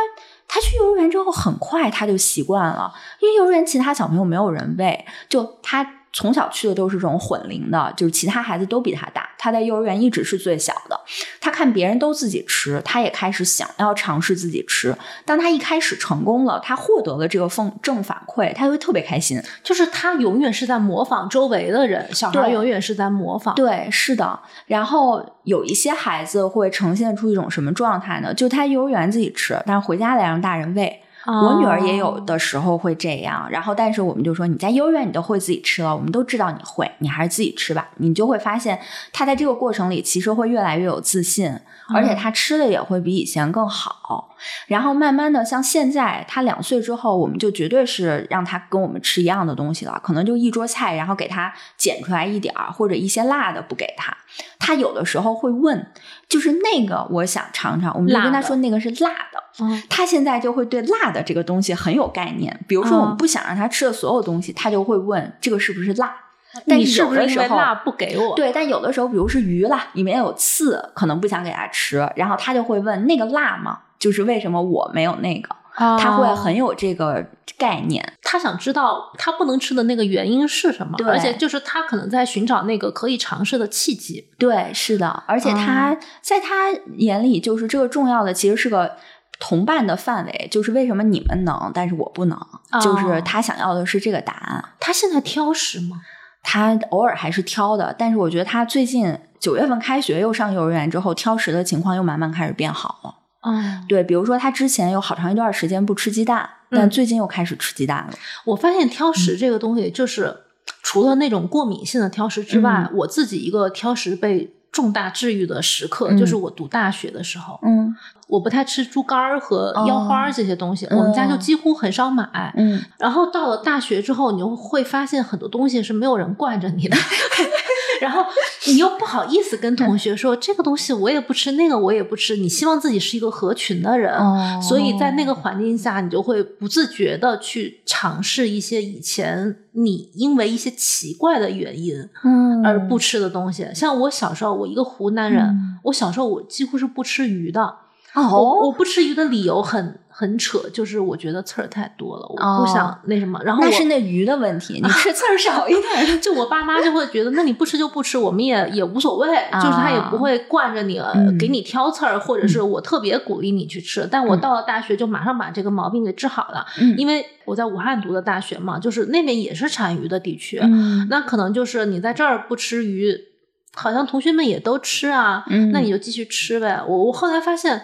他去幼儿园之后很快他就习惯了，因为幼儿园其他小朋友没有人喂，就他从小去的都是这种混龄的，就是其他孩子都比他大，他在幼儿园一直是最小的。他看别人都自己吃，他也开始想要尝试自己吃。当他一开始成功了，他获得了这个正正反馈，他会特别开心。就是他永远是在模仿周围的人，小孩对永远是在模仿。对，是的。然后有一些孩子会呈现出一种什么状态呢？就他幼儿园自己吃，但是回家来让大人喂。我女儿也有哦的时候会这样，然后但是我们就说你在幼儿园你都会自己吃了，我们都知道你会，你还是自己吃吧。你就会发现她在这个过程里其实会越来越有自信，而且她吃的也会比以前更好。然后慢慢的，像现在她两岁之后，我们就绝对是让她跟我们吃一样的东西了，可能就一桌菜，然后给她捡出来一点儿，或者一些辣的不给她。她有的时候会问，就是那个我想尝尝，我们就跟他说那个是辣的。嗯他现在就会对辣的这个东西很有概念。比如说，我们嗯不想让他吃的所有东西，他就会问这个是不是辣。但有不是因为的时候辣不给我？对，但有的时候，比如是鱼啦，里面有刺，可能不想给他吃，然后他就会问那个辣吗？就是为什么我没有那个？哦，他会很有这个概念。他想知道他不能吃的那个原因是什么，而且就是他可能在寻找那个可以尝试的契机。对，是的，而且他、哦在他眼里，就是这个重要的其实是个同伴的范围，就是为什么你们能，但是我不能，就是哦他想要的是这个答案。他现在挑食吗？他偶尔还是挑的，但是我觉得他最近九月份开学又上幼儿园之后，挑食的情况又慢慢开始变好了。哦，对，比如说他之前有好长一段时间不吃鸡蛋，但嗯。最近又开始吃鸡蛋了。我发现挑嗯。食这个东西，就是除了那种过敏性的挑食之外，嗯。我自己一个挑食被重大治愈的时刻，嗯就是我读大学的时候，嗯。我不太吃猪肝儿和腰花这些东西，我们家就。嗯几乎很少买。嗯，然后到了大学之后，你就会发现很多东西是没有人惯着你的，[LAUGHS] 然后你又不好意思跟同学说这个东西我也不吃，那个我也不吃。你希望自己是一个合群的人，哦所以在那个环境下，你就会不自觉的去尝试一些以前你因为一些奇怪的原因嗯而不吃的东西。像我小时候，我一个湖南人，嗯我小时候我几乎是不吃鱼的。我哦我不吃鱼的理由很很扯，就是我觉得刺儿太多了，我不哦想那什么。然后那是那鱼的问题，你吃刺儿少一点。[LAUGHS] 就我爸妈就会觉得，那你不吃就不吃，我们也也无所谓，就是他也不会惯着你，给你挑刺儿，或者是我特别鼓励你去吃。但我嗯到了大学就马上把这个毛病给治好了，嗯因为我在武汉读的大学嘛，就是那边也是产鱼的地区，嗯那可能就是你在这儿不吃鱼，好像同学们也都吃啊，嗯那你就继续吃呗。我我后来发现。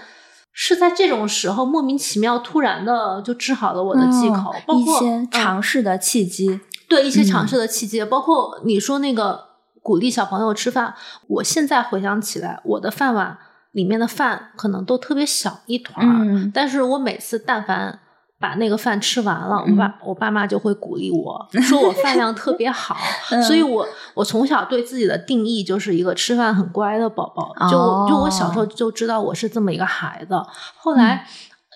是在这种时候莫名其妙、突然的就治好了我的忌口，包括嗯一些嗯尝试的契机。对一些尝嗯试的契机，包括你说那个鼓励小朋友吃饭，我现在回想起来，我的饭碗里面的饭可能都特别小一团但是我每次但凡把那个饭吃完了，我爸我爸妈就会鼓励我说我饭量特别好，[LAUGHS] 所以我我从小对自己的定义就是一个吃饭很乖的宝宝，就就我小时候就知道我是这么一个孩子。后来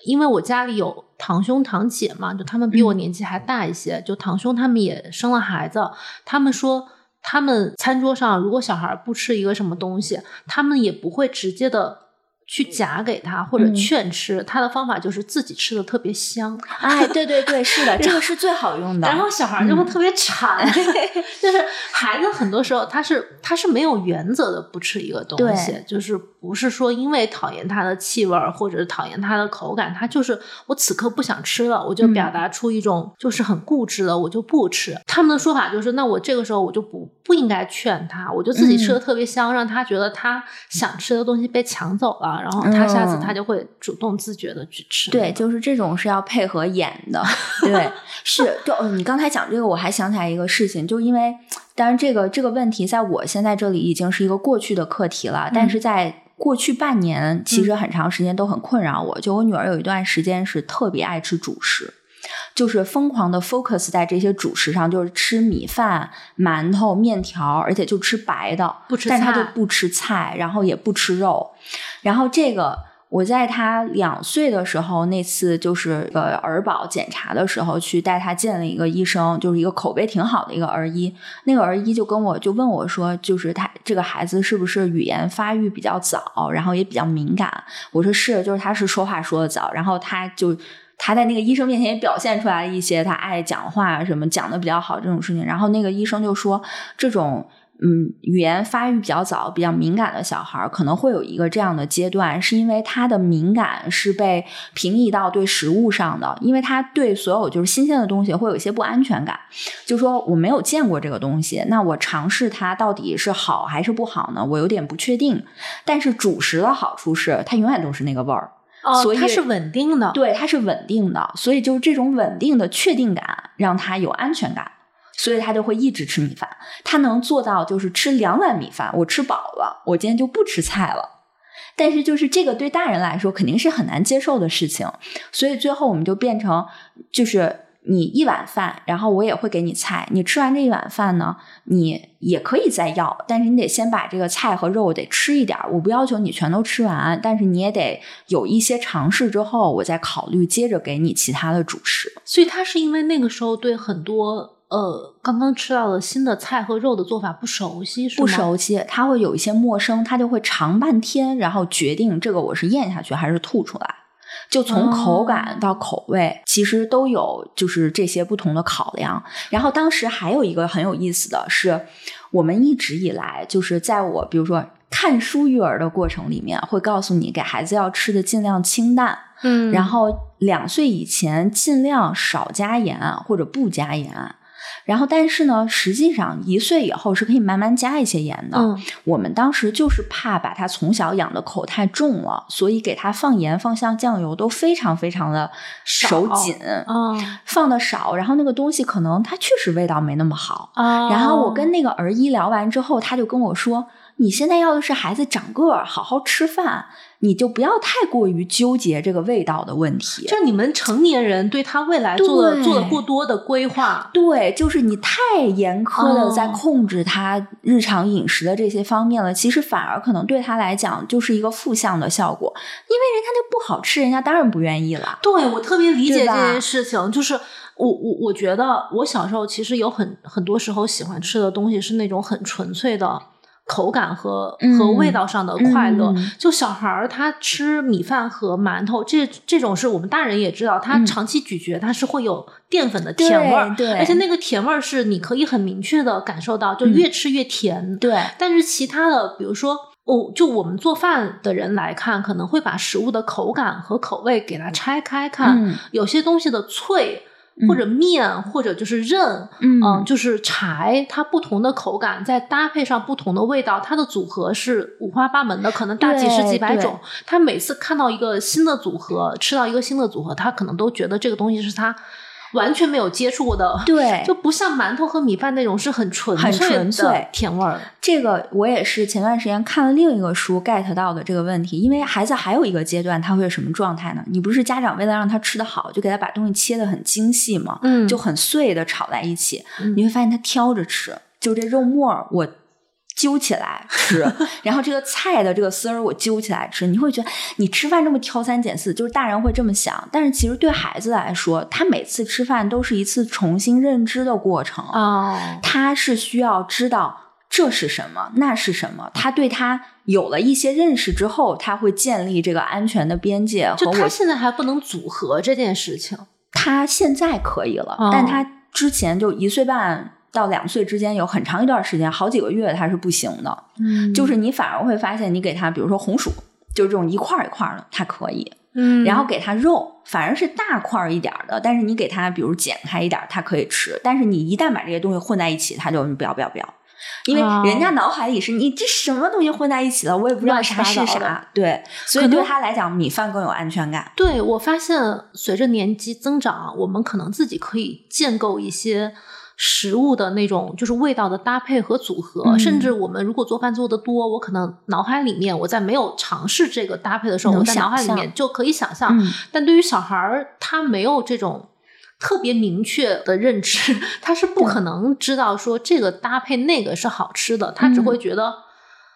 因为我家里有堂兄堂姐嘛，就他们比我年纪还大一些，就堂兄他们也生了孩子，他们说他们餐桌上如果小孩不吃一个什么东西，他们也不会直接的。去夹给他或者劝吃，他的方法就是自己吃的特别香。哎，对对对，是的，[LAUGHS] 这个是最好用的。然后小孩就会特别馋，[LAUGHS] 就是孩子很多时候他是他是没有原则的不吃一个东西，就是不是说因为讨厌它的气味或者讨厌它的口感，他就是我此刻不想吃了，我就表达出一种就是很固执的，我就不吃。他们的说法就是，那我这个时候我就不不应该劝他，我就自己吃的特别香，让他觉得他想吃的东西被抢走了。然后他下次他就会主动自觉的去吃。对，就是这种是要配合演的。[LAUGHS] 对，是。就你刚才讲这个，我还想起来一个事情，就因为当然这个这个问题在我现在这里已经是一个过去的课题了，但是在过去半年，其实很长时间都很困扰我。就我女儿有一段时间是特别爱吃主食。就是疯狂的 focus 在这些主食上，就是吃米饭、馒头、面条，而且就吃白的，不吃菜，但他就不吃菜，然后也不吃肉。然后这个我在他两岁的时候，那次就是呃儿保检查的时候，去带他见了一个医生，就是一个口碑挺好的一个儿医。那个儿医就跟我就问我说，就是他这个孩子是不是语言发育比较早，然后也比较敏感？我说是，就是他是说话说的早，然后他就。他在那个医生面前也表现出来一些他爱讲话什么讲的比较好这种事情，然后那个医生就说，这种嗯语言发育比较早、比较敏感的小孩可能会有一个这样的阶段，是因为他的敏感是被平移到对食物上的，因为他对所有就是新鲜的东西会有一些不安全感，就说我没有见过这个东西，那我尝试它到底是好还是不好呢？我有点不确定。但是主食的好处是它永远都是那个味儿。所以它是稳定的，对，它是稳定的，所以就是这种稳定的确定感让他有安全感，所以他就会一直吃米饭。他能做到就是吃两碗米饭，我吃饱了，我今天就不吃菜了。但是就是这个对大人来说肯定是很难接受的事情，所以最后我们就变成就是。你一碗饭，然后我也会给你菜。你吃完这一碗饭呢，你也可以再要，但是你得先把这个菜和肉得吃一点。我不要求你全都吃完，但是你也得有一些尝试之后，我再考虑接着给你其他的主食。所以他是因为那个时候对很多呃刚刚吃到的新的菜和肉的做法不熟悉，不熟悉，他会有一些陌生，他就会尝半天，然后决定这个我是咽下去还是吐出来。就从口感到口味，其实都有就是这些不同的考量。然后当时还有一个很有意思的是，我们一直以来就是在我比如说看书育儿的过程里面，会告诉你给孩子要吃的尽量清淡，嗯，然后两岁以前尽量少加盐或者不加盐。然后，但是呢，实际上一岁以后是可以慢慢加一些盐的。嗯，我们当时就是怕把他从小养的口太重了，所以给他放盐、放像酱油都非常非常的手紧啊，放的少。然后那个东西可能它确实味道没那么好啊。然后我跟那个儿医聊完之后，他就跟我说：“你现在要的是孩子长个儿，好好吃饭。”你就不要太过于纠结这个味道的问题。就你们成年人对他未来做的做的过多的规划，对，就是你太严苛的在控制他日常饮食的这些方面了，其实反而可能对他来讲就是一个负向的效果，因为人家那不好吃，人家当然不愿意了。对我特别理解这件事情，就是我我我觉得我小时候其实有很很多时候喜欢吃的东西是那种很纯粹的。口感和和味道上的快乐，就小孩儿他吃米饭和馒头，这这种是我们大人也知道，他长期咀嚼，他是会有淀粉的甜味儿，对，而且那个甜味儿是你可以很明确的感受到，就越吃越甜，对。但是其他的，比如说，哦，就我们做饭的人来看，可能会把食物的口感和口味给它拆开看，有些东西的脆。或者面，或者就是刃，嗯，就是柴，它不同的口感，再搭配上不同的味道，它的组合是五花八门的，可能大几十几百种。他每次看到一个新的组合，吃到一个新的组合，他可能都觉得这个东西是他完全没有接触过的，对就不像馒头和米饭那种是很纯很纯粹甜味儿。这个我也是前段时间看了另一个书 get 到的这个问题，因为孩子还有一个阶段，他会是什么状态呢？你不是家长为了让他吃得好，就给他把东西切得很精细嘛？嗯就很碎的炒在一起，嗯你会发现他挑着吃，就这肉末儿我。揪起来吃，[LAUGHS] 然后这个菜的这个丝儿我揪起来吃，你会觉得你吃饭这么挑三拣四，就是大人会这么想，但是其实对孩子来说，他每次吃饭都是一次重新认知的过程哦，他是需要知道这是什么，那是什么。他对他有了一些认识之后，他会建立这个安全的边界和就他。现在还不能组合这件事情。他现在可以了，哦但他之前就一岁半到两岁之间有很长一段时间，好几个月它是不行的。嗯就是你反而会发现，你给它比如说红薯，就是这种一块儿一块儿的，它可以。嗯，然后给它肉，反而是大块儿一点儿的，但是你给它比如剪开一点儿，他可以吃。但是你一旦把这些东西混在一起，它就不要不要不要，因为哦人家脑海里是你这什么东西混在一起了，我也不知道啥是啥。对，所以对他来讲，米饭更有安全感。对我发现，随着年纪增长，我们可能自己可以建构一些食物的那种就是味道的搭配和组合，嗯甚至我们如果做饭做的多，我可能脑海里面我在没有尝试这个搭配的时候，我在脑海里面就可以想象。嗯，但对于小孩儿，他没有这种。特别明确的认知，他是不可能知道说这个搭配那个是好吃的，他只嗯会觉得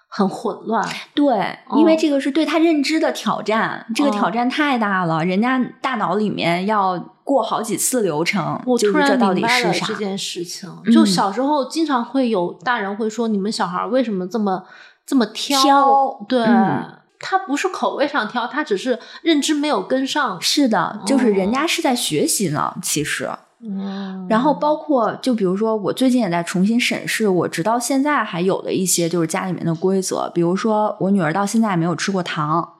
很混乱。对，因为哦这个是对他认知的挑战，这个哦挑战太大了，人家大脑里面要过好几次流程，我突然明白了底是啥？这件事情。嗯就小时候经常会有大人会说：“你们小孩为什么这么这么挑？”挑对、嗯他不是口味上挑，他只是认知没有跟上。是的，就是人哦家是在学习呢，其实。嗯，然后包括就比如说，我最近也在重新审视我直到现在还有的一些就是家里面的规则，比如说我女儿到现在没有吃过糖，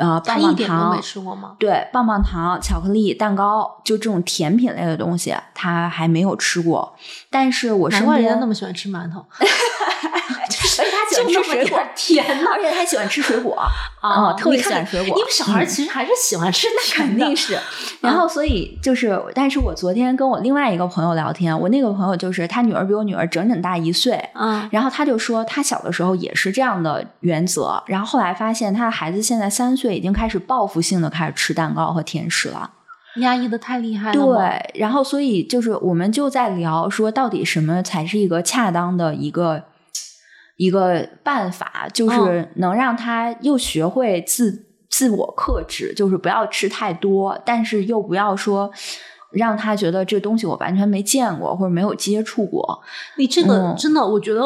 呃，他棒棒一点都没糖。吃过吗？对，棒棒糖、巧克力、蛋糕，就这种甜品类的东西，他还没有吃过。但是我是难怪人家那么喜欢吃馒头。[LAUGHS] 而且他喜欢吃水果，[LAUGHS] 甜而且他喜欢吃水果，啊嗯，特别喜欢水果。因为小孩嗯其实还是喜欢吃那，肯定是。然后，所以就是，但是我昨天跟我另外一个朋友聊天，我那个朋友就是他女儿比我女儿整整大一岁，嗯然后他就说他小的时候也是这样的原则，然后后来发现他的孩子现在三岁，已经开始报复性的开始吃蛋糕和甜食了。压抑的太厉害了。对，然后所以就是我们就在聊说，到底什么才是一个恰当的一个一个办法，就是能让他又学会自自我克制，就是不要吃太多，但是又不要说。让他觉得这东西我完全没见过或者没有接触过，你这个嗯真的，我觉得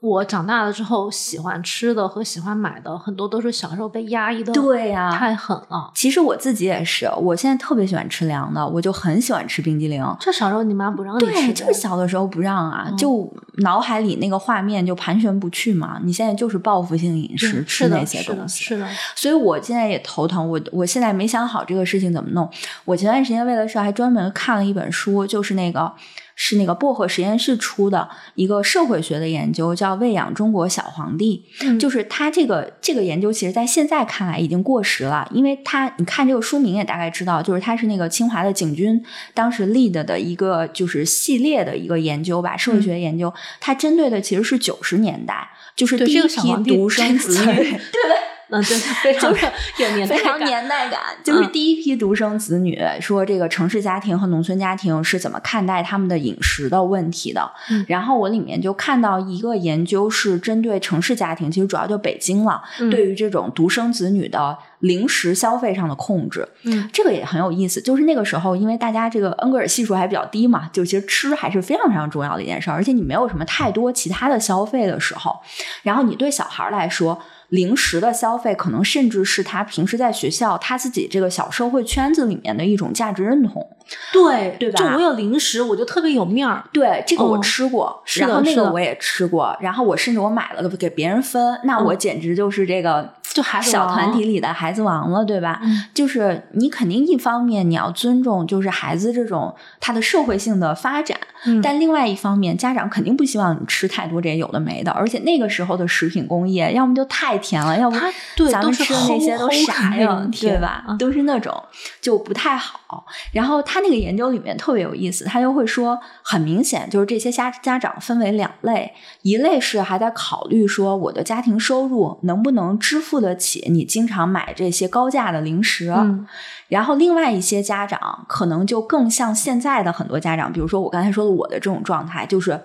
我长大了之后，喜欢吃的和喜欢买的，很多都是小时候被压抑的，对呀太狠了。其实我自己也是，我现在特别喜欢吃凉的，我就很喜欢吃冰激凌。这小时候你妈不让你吃对，就是小的时候不让啊，嗯就脑海里那个画面就盘旋不去嘛。你现在就是报复性饮食，吃那些，东西。是的，所以我现在也头疼，我我现在没想好这个事情怎么弄。我前段时间为了事儿还专门看了一本书，就是那个是那个薄荷实验室出的一个社会学的研究，叫《喂养中国小皇帝》。嗯就是他这个这个研究，其实在现在看来已经过时了，因为他你看这个书名也大概知道，就是他是那个清华的景军当时 lead 的一个就是系列的一个研究吧，社会学研究，它针对的其实是九十年代，就是第一批独生子女。[LAUGHS] [LAUGHS] 嗯，对，非常的有年代非常感。年代感，就是嗯第一批独生子女，说这个城市家庭和农村家庭是怎么看待他们的饮食的问题的。嗯然后我里面就看到一个研究是针对城市家庭，其实主要就北京了，嗯对于这种独生子女的零食消费上的控制。嗯这个也很有意思，就是那个时候，因为大家这个恩格尔系数还比较低嘛，就其实吃还是非常非常重要的一件事儿，而且你没有什么太多其他的消费的时候，然后你对小孩儿来说，零食的消费可能甚至是他平时在学校他自己这个小社会圈子里面的一种价值认同。对对吧就我有零食，我就特别有面儿。对，这个我哦吃过，然后那个我也吃过，然后我甚至我买了个给别人分，那我嗯简直就是这个就孩子小团体里的孩子王了，对吧？嗯就是你肯定一方面你要尊重，就是孩子这种他的社会性的发展，嗯但另外一方面，家长肯定不希望你吃太多这些有的没的，而且那个时候的食品工业，要么就太甜了，要不它对咱们是吃的那些都啥呀对吧？啊都是那种就不太好。然后他那个研究里面特别有意思，他就会说，很明显就是这些家家长分为两类，一类是还在考虑说我的家庭收入能不能支付得起你经常买这些高价的零食，嗯。然后另外一些家长可能就更像现在的很多家长，比如说我刚才说的我的这种状态，就是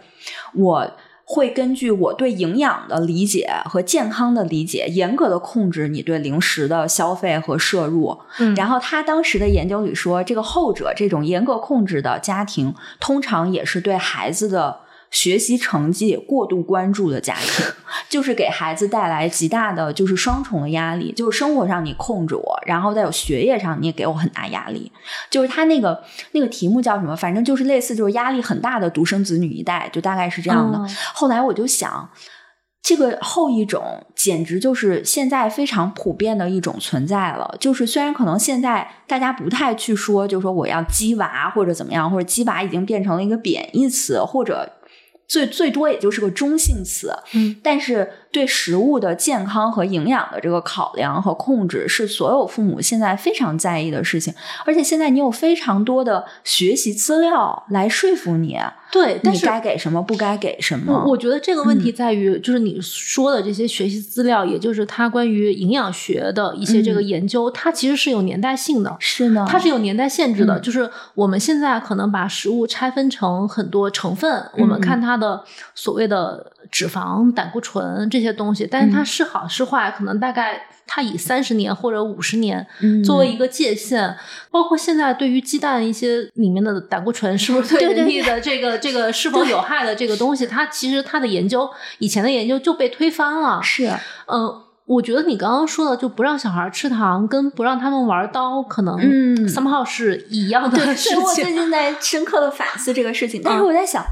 我会根据我对营养的理解和健康的理解，严格的控制你对零食的消费和摄入。嗯，然后他当时的研究里说，这个后者这种严格控制的家庭，通常也是对孩子的学习成绩过度关注的家庭，就是给孩子带来极大的就是双重的压力，就是生活上你控制我，然后再有学业上你也给我很大压力。就是他那个那个题目叫什么？反正就是类似就是压力很大的独生子女一代，就大概是这样的。哦后来我就想。这个后一种简直就是现在非常普遍的一种存在了。就是虽然可能现在大家不太去说，就说我要鸡娃或者怎么样，或者鸡娃已经变成了一个贬义词，或者最最多也就是个中性词。嗯但是对食物的健康和营养的这个考量和控制，是所有父母现在非常在意的事情。而且现在你有非常多的学习资料来说服你，对，但你是该给什么，不该给什么。我我觉得这个问题嗯在于，就是你说的这些学习资料，也就是它关于营养学的一些这个嗯研究，它其实是有年代性的。是呢，它是有年代限制的，嗯就是我们现在可能把食物拆分成很多成分，我们嗯看它的所谓的脂肪、胆固醇这些东西，但是它嗯是好是坏，可能大概它以三十年或者五十年嗯作为一个界限，包括现在对于鸡蛋一些里面的胆固醇是不是对人体的这个这个是否有害的这个东西，它其实它的研究以前的研究就被推翻了。是嗯，我觉得你刚刚说的就不让小孩吃糖，跟不让他们玩刀，可能嗯 somehow 是一样的对，事所以我最。近在深刻的反思这个事情，[LAUGHS] 但是嗯我在想。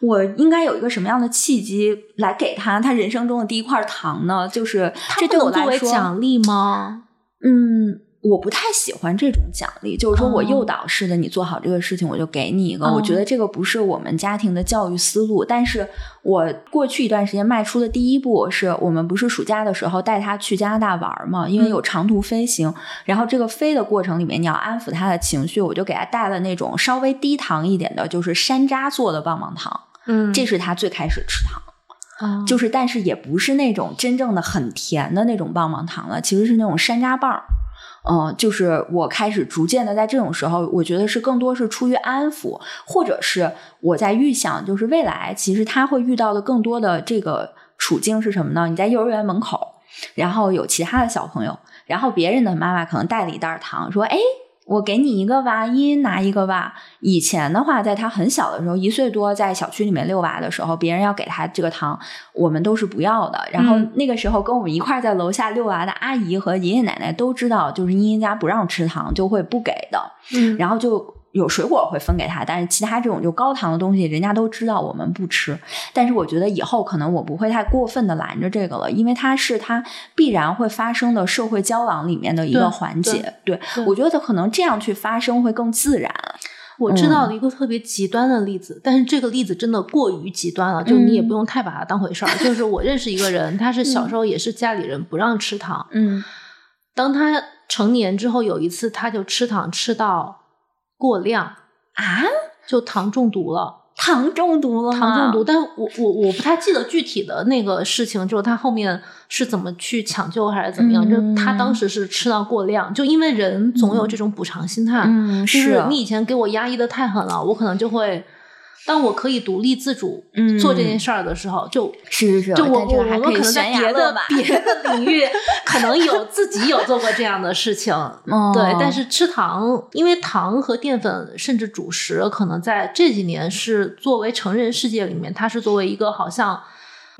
我应该有一个什么样的契机来给他他人生中的第一块糖呢？就是这对我来说，奖励吗？嗯，我不太喜欢这种奖励，就是说我哦诱导式的，你做好这个事情，我就给你一个。哦我觉得这个不是我们家庭的教育思路。但是我过去一段时间迈出的第一步，是我们不是暑假的时候带他去加拿大玩嘛，因为嗯有长途飞行，然后这个飞的过程里面你要安抚他的情绪，我就给他带了那种稍微低糖一点的，就是山楂做的棒棒糖，嗯这是他最开始吃糖。啊就是但是也不是那种真正的很甜的那种棒棒糖了，其实是那种山楂棒儿。嗯，就是我开始逐渐的在这种时候，我觉得是更多是出于安抚，或者是我在预想，就是未来其实他会遇到的更多的这个处境是什么呢？你在幼儿园门口，然后有其他的小朋友，然后别人的妈妈可能带了一袋糖，说：“哎，我给你一个娃，茵茵拿一个娃。”以前的话，在他很小的时候，一岁多在小区里面遛娃的时候，别人要给他这个糖，我们都是不要的。然后嗯那个时候跟我们一块在楼下遛娃的阿姨和爷爷奶奶都知道，就是茵茵家不让吃糖，就会不给的。嗯然后就有水果会分给他，但是其他这种就高糖的东西，人家都知道我们不吃。但是我觉得以后可能我不会太过分的拦着这个了，因为它是它必然会发生的社会交往里面的一个环节。对对我觉得可能这样去发生会更自然。我知道了一个特别极端的例子，但是这个例子真的过于极端了，就你也不用太把它当回事儿。就是我认识一个 [LAUGHS] 人，他是小时候也是家里人不让吃糖，嗯当他成年之后，有一次他就吃糖吃到过量，啊，就糖中毒了。糖中毒了吗？糖中毒，但我我我不太记得具体的那个事情，就是他后面是怎么去抢救还是怎么样？嗯就他当时是吃到过量，就因为人总有这种补偿心态，嗯，就是你以前给我压抑的太狠了，我可能就会，当我可以独立自主嗯。做这件事儿的时候，就是是是，就我我我可以们可能在别的别的领域可能有自己有做过这样的事情，[LAUGHS] 哦。对，但是吃糖，因为糖和淀粉甚至主食，可能在这几年是作为成人世界里面，它是作为一个好像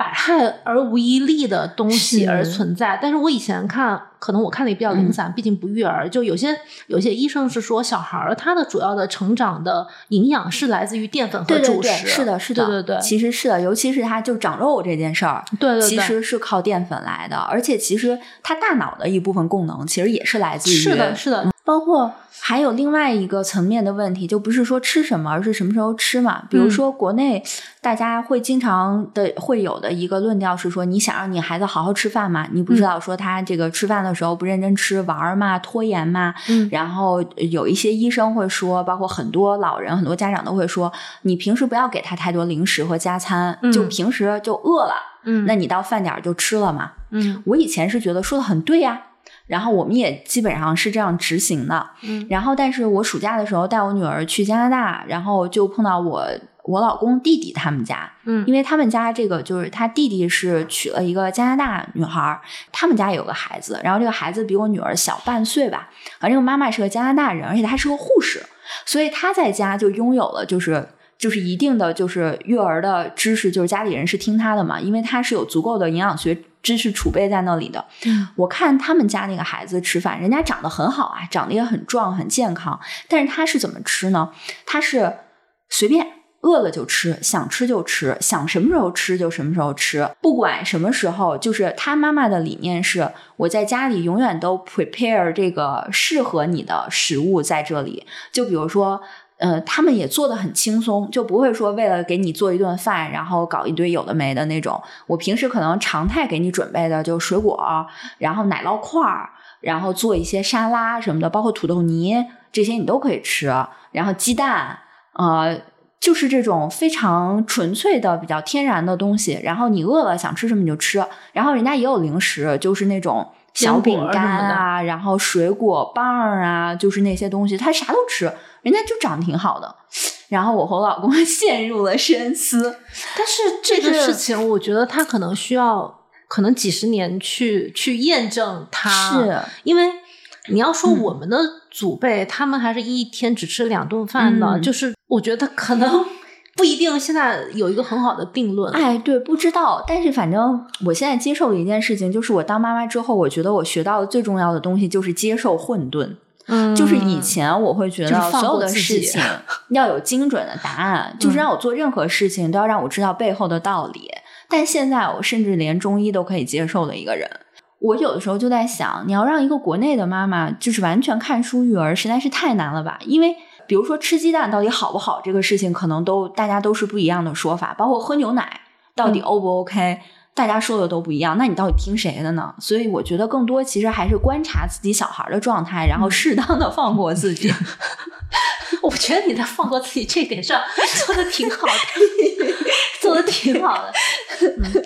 百害而无一利的东西而存在。但是我以前看，可能我看的也比较零散，毕竟不育儿。就有些有些医生是说，小孩儿他的主要的成长的营养是来自于淀粉和对对对，主食，是的，是的，对对对，其实是的，尤其是他就长肉这件事儿，对对对，其实是靠淀粉来的，而且其实他大脑的一部分功能其实也是来自于是的，是的。包括还有另外一个层面的问题，就不是说吃什么，而是什么时候吃嘛。比如说国内大家会经常的会有的一个论调是说，你想让你孩子好好吃饭嘛？你不知道说他这个吃饭的时候不认真吃，玩嘛，拖延嘛。嗯然后有一些医生会说，包括很多老人、很多家长都会说，你平时不要给他太多零食和加餐，嗯就平时就饿了，嗯那你到饭点儿就吃了嘛。嗯我以前是觉得说的很对呀、然后我们也基本上是这样执行的。嗯然后，但是我暑假的时候带我女儿去加拿大，然后就碰到我我老公弟弟他们家，嗯因为他们家这个就是他弟弟是娶了一个加拿大女孩，他们家有个孩子，然后这个孩子比我女儿小半岁吧，而这个妈妈是个加拿大人，而且她是个护士，所以她在家就拥有了就是。就是一定的，就是育儿的知识，就是家里人是听他的嘛，因为他是有足够的营养学知识储备在那里的。嗯我看他们家那个孩子吃饭，人家长得很好啊，长得也很壮、很健康，但是他是怎么吃呢？他是随便饿了就吃，想吃就吃，想什么时候吃就什么时候吃，不管什么时候。就是他妈妈的理念是，我在家里永远都 prepare 这个适合你的食物在这里。就比如说。呃，他们也做的很轻松，就不会说为了给你做一顿饭，然后搞一堆有的没的那种。我平时可能常态给你准备的就水果，然后奶酪块儿，然后做一些沙拉什么的，包括土豆泥这些你都可以吃。然后鸡蛋，呃，就是这种非常纯粹的、比较天然的东西。然后你饿了想吃什么你就吃。然后人家也有零食，就是那种小饼干啊，然后水果棒儿啊，就是那些东西，他啥都吃。人家就长得挺好的，然后我和我老公 [LAUGHS] 陷入了深思。但是这个事情，我觉得他可能需要可能几十年去去验证它，是因为你要说嗯我们的祖辈，他们还是一天只吃两顿饭的，嗯就是我觉得可能不一定现在有一个很好的定论。哎，对，不知道，但是反正我现在接受的一件事情，就是我当妈妈之后，我觉得我学到的最重要的东西就是接受混沌。嗯，就是以前我会觉得所有的事情 [LAUGHS] 要有精准的答案，就是嗯让我做任何事情都要让我知道背后的道理。但现在我甚至连中医都可以接受的一个人，我有的时候就在想，你要让一个国内的妈妈就是完全看书育儿，实在是太难了吧？因为比如说吃鸡蛋到底好不好这个事情，可能都大家都是不一样的说法，包括喝牛奶到底嗯 O 不 OK，、大家说的都不一样，那你到底听谁的呢？所以我觉得更多其实还是观察自己小孩的状态，然后嗯适当的放过自己。[LAUGHS] 我觉得你在放过自己这点上做的挺好的，[LAUGHS] 做的挺好的。嗯，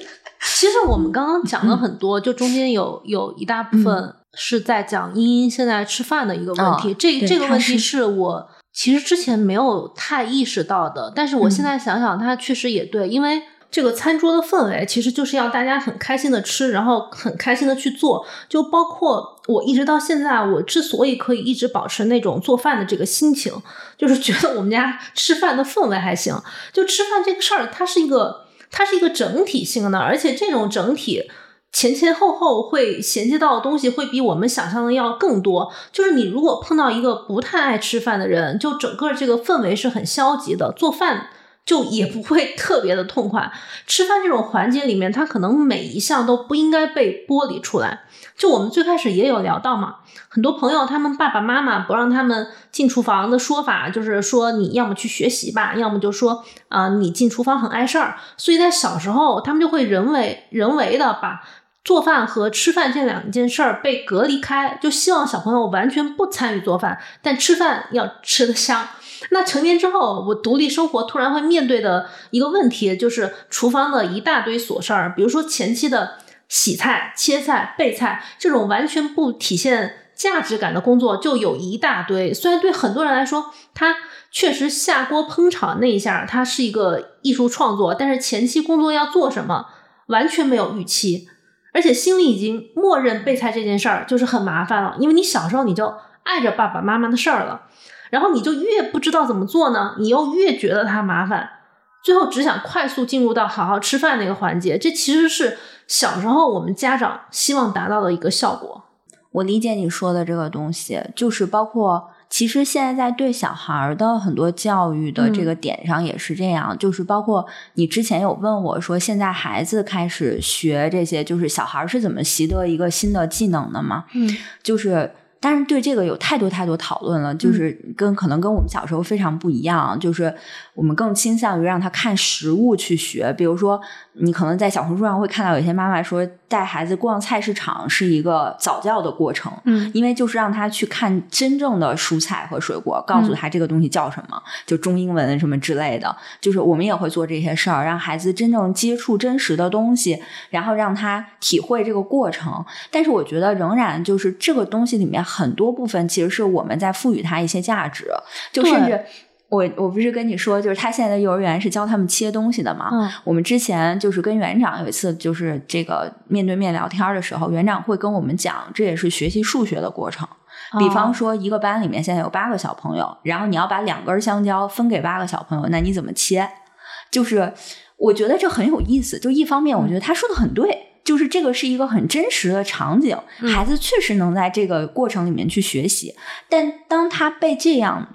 其实我们刚刚讲了很多，就中间有有一大部分是在讲茵茵现在吃饭的一个问题。哦这这个问题是我其实之前没有太意识到的，但是我现嗯在想想，它确实也对，因为。这个餐桌的氛围其实就是要大家很开心的吃，然后很开心的去做。就包括我一直到现在，我之所以可以一直保持那种做饭的这个心情，就是觉得我们家吃饭的氛围还行。就吃饭这个事儿，它是一个它是一个整体性的，而且这种整体前前后后会衔接到的东西会比我们想象的要更多。就是你如果碰到一个不太爱吃饭的人，就整个这个氛围是很消极的，做饭。就也不会特别的痛快。吃饭这种环节里面，它可能每一项都不应该被剥离出来。就我们最开始也有聊到嘛，很多朋友他们爸爸妈妈不让他们进厨房的说法，就是说你要么去学习吧，要么就说啊、你进厨房很碍事儿。所以在小时候，他们就会人为人为的把做饭和吃饭这两件事儿被隔离开，就希望小朋友完全不参与做饭，但吃饭要吃得香。那成年之后，我独立生活突然会面对的一个问题，就是厨房的一大堆琐事儿，比如说前期的洗菜、切菜、备菜这种完全不体现价值感的工作就有一大堆。虽然对很多人来说，它确实下锅烹炒那一下，它是一个艺术创作，但是前期工作要做什么，完全没有预期，而且心里已经默认备菜这件事儿就是很麻烦了，因为你小时候你就爱着爸爸妈妈的事儿了。然后你就越不知道怎么做呢，你又越觉得它麻烦，最后只想快速进入到好好吃饭那个环节。这其实是小时候我们家长希望达到的一个效果。我理解你说的这个东西，就是包括其实现在在对小孩的很多教育的这个点上也是这样，就是包括你之前有问我说，现在孩子开始学这些，就是小孩是怎么习得一个新的技能的吗？嗯就是但是对这个有太多太多讨论了，就是跟可能跟我们小时候非常不一样，就是我们更倾向于让他看实物去学，比如说。你可能在小红书上会看到有些妈妈说带孩子逛菜市场是一个早教的过程，嗯，因为就是让他去看真正的蔬菜和水果，告诉他这个东西叫什么，就中英文什么之类的。就是我们也会做这些事儿，让孩子真正接触真实的东西，然后让他体会这个过程。但是我觉得仍然就是这个东西里面很多部分其实是我们在赋予他一些价值，就甚至。我我不是跟你说，就是他现在的幼儿园是教他们切东西的嘛？嗯，我们之前就是跟园长有一次就是这个面对面聊天的时候，园长会跟我们讲，这也是学习数学的过程。比方说，一个班里面现在有八个小朋友，然后你要把两根香蕉分给八个小朋友，那你怎么切？就是我觉得这很有意思。就一方面，我觉得他说的很对，就是这个是一个很真实的场景，孩子确实能在这个过程里面去学习。但当他被这样。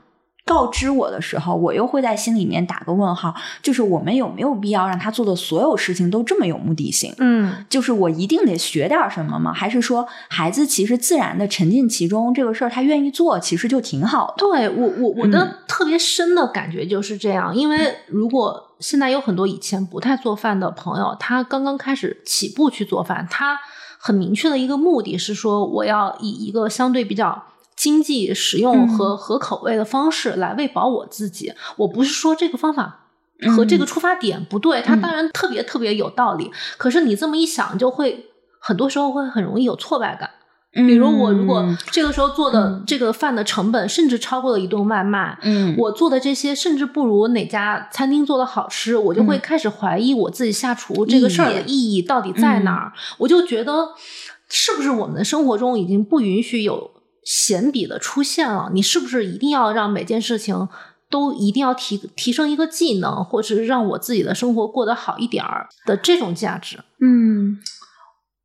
告知我的时候，我又会在心里面打个问号，就是我们有没有必要让他做的所有事情都这么有目的性？嗯，就是我一定得学点什么吗？还是说孩子其实自然的沉浸其中，这个事儿他愿意做，其实就挺好的。对我，我我的特别深的感觉就是这样，因为如果现在有很多以前不太做饭的朋友，他刚刚开始起步去做饭，他很明确的一个目的是说，我要以一个相对比较。经济实用和合口味的方式来喂饱我自己，我不是说这个方法和这个出发点不对，它当然特别特别有道理。可是你这么一想，就会很多时候会很容易有挫败感。比如我如果这个时候做的这个饭的成本甚至超过了一顿外卖，嗯，我做的这些甚至不如哪家餐厅做的好吃，我就会开始怀疑我自己下厨这个事儿的意义到底在哪儿。我就觉得是不是我们的生活中已经不允许有。闲笔的出现了，你是不是一定要让每件事情都一定要提提升一个技能，或者是让我自己的生活过得好一点儿的这种价值？嗯，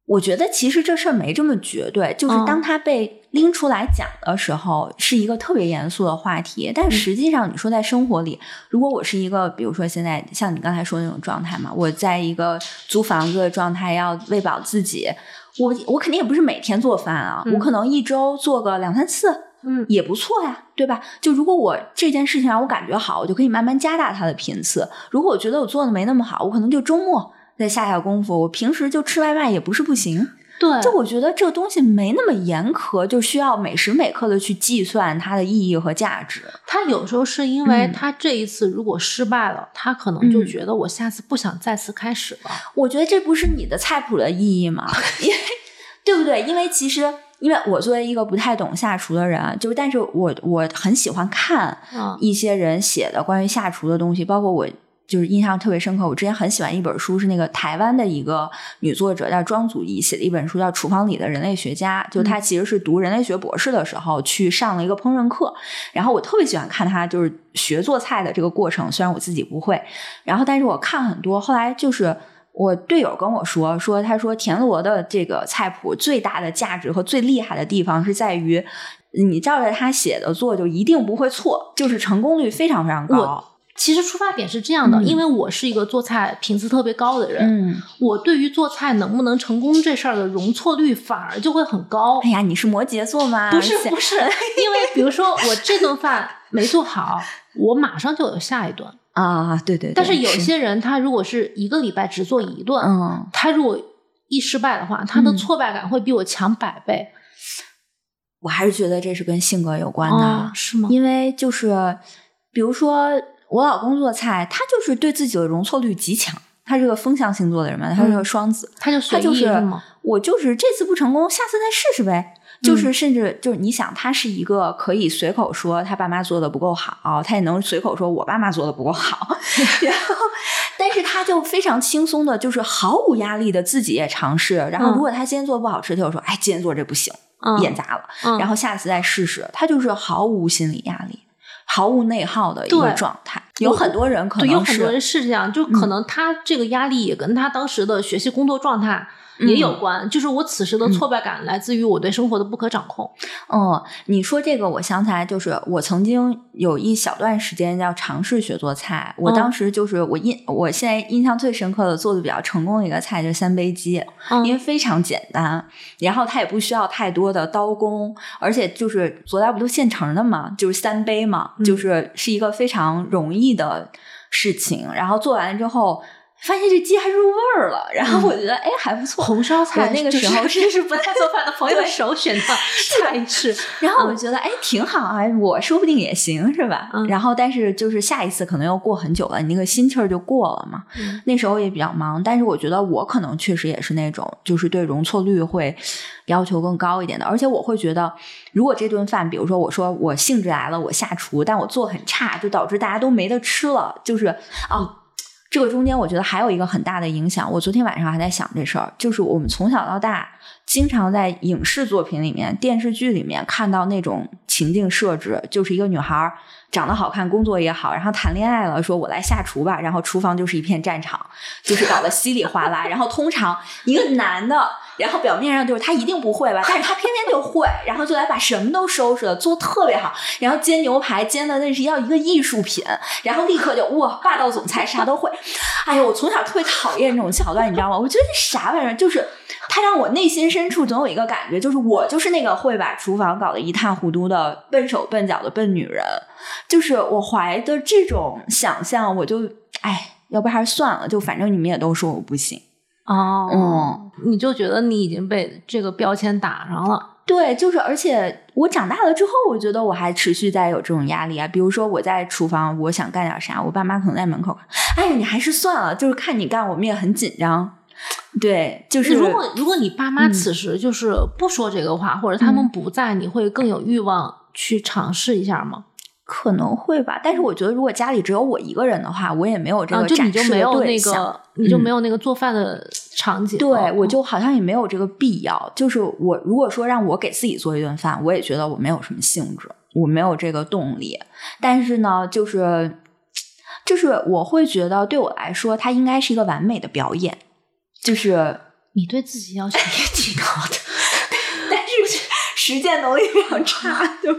我觉得其实这事儿没这么绝对，就是当他被拎出来讲的时候，是一个特别严肃的话题。但实际上，你说在生活里，如果我是一个，比如说现在像你刚才说的那种状态嘛，我在一个租房子的状态，要喂饱自己。我我肯定也不是每天做饭啊，我可能一周做个两三次，嗯，也不错呀，对吧？就如果我这件事情让我感觉好，我就可以慢慢加大它的频次。如果我觉得我做的没那么好，我可能就周末再下下功夫。我平时就吃外卖也不是不行。对，就我觉得这个东西没那么严苛，就需要每时每刻的去计算它的意义和价值。他有时候是因为他这一次如果失败了，他可能就觉得我下次不想再次开始了。我觉得这不是你的菜谱的意义吗？[LAUGHS] 因为对不对？因为其实，因为我作为一个不太懂下厨的人，就但是我我很喜欢看一些人写的关于下厨的东西，包括我。就是印象特别深刻。我之前很喜欢一本书，是那个台湾的一个女作者叫庄祖义写的一本书，叫《厨房里的人类学家》。就她其实是读人类学博士的时候去上了一个烹饪课，然后我特别喜欢看她就是学做菜的这个过程。虽然我自己不会，然后但是我看很多。后来就是我队友跟我说，说他说田螺的这个菜谱最大的价值和最厉害的地方是在于，你照着他写的做，就一定不会错，就是成功率非常非常高。其实出发点是这样的，因为我是一个做菜频次特别高的人，我对于做菜能不能成功这事儿的容错率反而就会很高。哎呀，你是摩羯座吗？不是不是，因为比如说我这顿饭没做好，我马上就有下一顿啊。对对。但是有些人他如果是一个礼拜只做一顿，嗯，他如果一失败的话，他的挫败感会比我强百倍。我还是觉得这是跟性格有关的，是吗？因为就是比如说。我老公做菜，他就是对自己的容错率极强。他是个风象星座的人嘛，他是个双子，他就他就是我就是这次不成功，下次再试试呗。就是甚至就是你想，他是一个可以随口说他爸妈做的不够好，他也能随口说我爸妈做的不够好。[LAUGHS] 然后，但是他就非常轻松的，就是毫无压力的自己也尝试。然后，如果他今天做的不好吃，他就说：“哎，今天做这不行，演砸了。”然后下次再试试。他就是毫无心理压力。毫无内耗的一个状态，有很多人可能有很多人是这样，就可能他这个压力也跟他当时的学习工作状态也有关。就是我此时的挫败感来自于我对生活的不可掌控。嗯，你说这个，我想起来，就是我曾经有一小段时间要尝试学做菜。我当时就是我印，我现在印象最深刻的做的比较成功的一个菜就是三杯鸡，因为非常简单，然后它也不需要太多的刀工，而且就是佐料不都现成的嘛，就是三杯嘛，就是是一个非常容易的。事情，然后做完了之后，发现这鸡还入味儿了，然后我觉得哎还不错。红烧菜那个时候真是不太做饭的朋友首选的菜式，然后我觉得哎挺好啊，我说不定也行是吧？然后但是就是下一次可能要过很久了，你那个心气儿就过了嘛。那时候也比较忙，但是我觉得我可能确实也是那种，就是对容错率会要求更高一点的，而且我会觉得，如果这顿饭，比如说我说我兴致来了，我下厨，但我做很差，就导致大家都没得吃了，就是啊。这个中间，我觉得还有一个很大的影响。我昨天晚上还在想这事儿，就是我们从小到大，经常在影视作品里面、电视剧里面看到那种情境设置，就是一个女孩长得好看，工作也好，然后谈恋爱了，说我来下厨吧，然后厨房就是一片战场，就是搞得稀里哗啦。然后通常一个男的。然后表面上就是他一定不会吧，但是他偏偏就会，然后就来把什么都收拾了，做特别好。然后煎牛排煎的那是要一个艺术品，然后立刻就哇霸道总裁啥都会。哎呦，我从小特别讨厌这种桥段，你知道吗？我觉得这啥玩意儿？就是他让我内心深处总有一个感觉，就是我就是那个会把厨房搞得一塌糊涂的笨手笨脚的笨女人。就是我怀的这种想象，我就哎，要不还是算了，就反正你们也都说我不行。哦，嗯，你就觉得你已经被这个标签打上了？对，就是，而且我长大了之后，我觉得我还持续在有这种压力啊。比如说我在厨房，我想干点啥，我爸妈可能在门口，哎，你还是算了，就是看你干，我们也很紧张。对，就是如果如果你爸妈此时就是不说这个话，或者他们不在，你会更有欲望去尝试一下吗？可能会吧，但是我觉得如果家里只有我一个人的话，我也没有这个展示的对象，你就没有那个做饭的场景。对，我就好像也没有这个必要。就是我如果说让我给自己做一顿饭，我也觉得我没有什么兴致，我没有这个动力。但是呢，就是就是我会觉得对我来说，它应该是一个完美的表演。就是 [LAUGHS] 你对自己要求也挺高的，[LAUGHS] 但是实践能力非常差，就。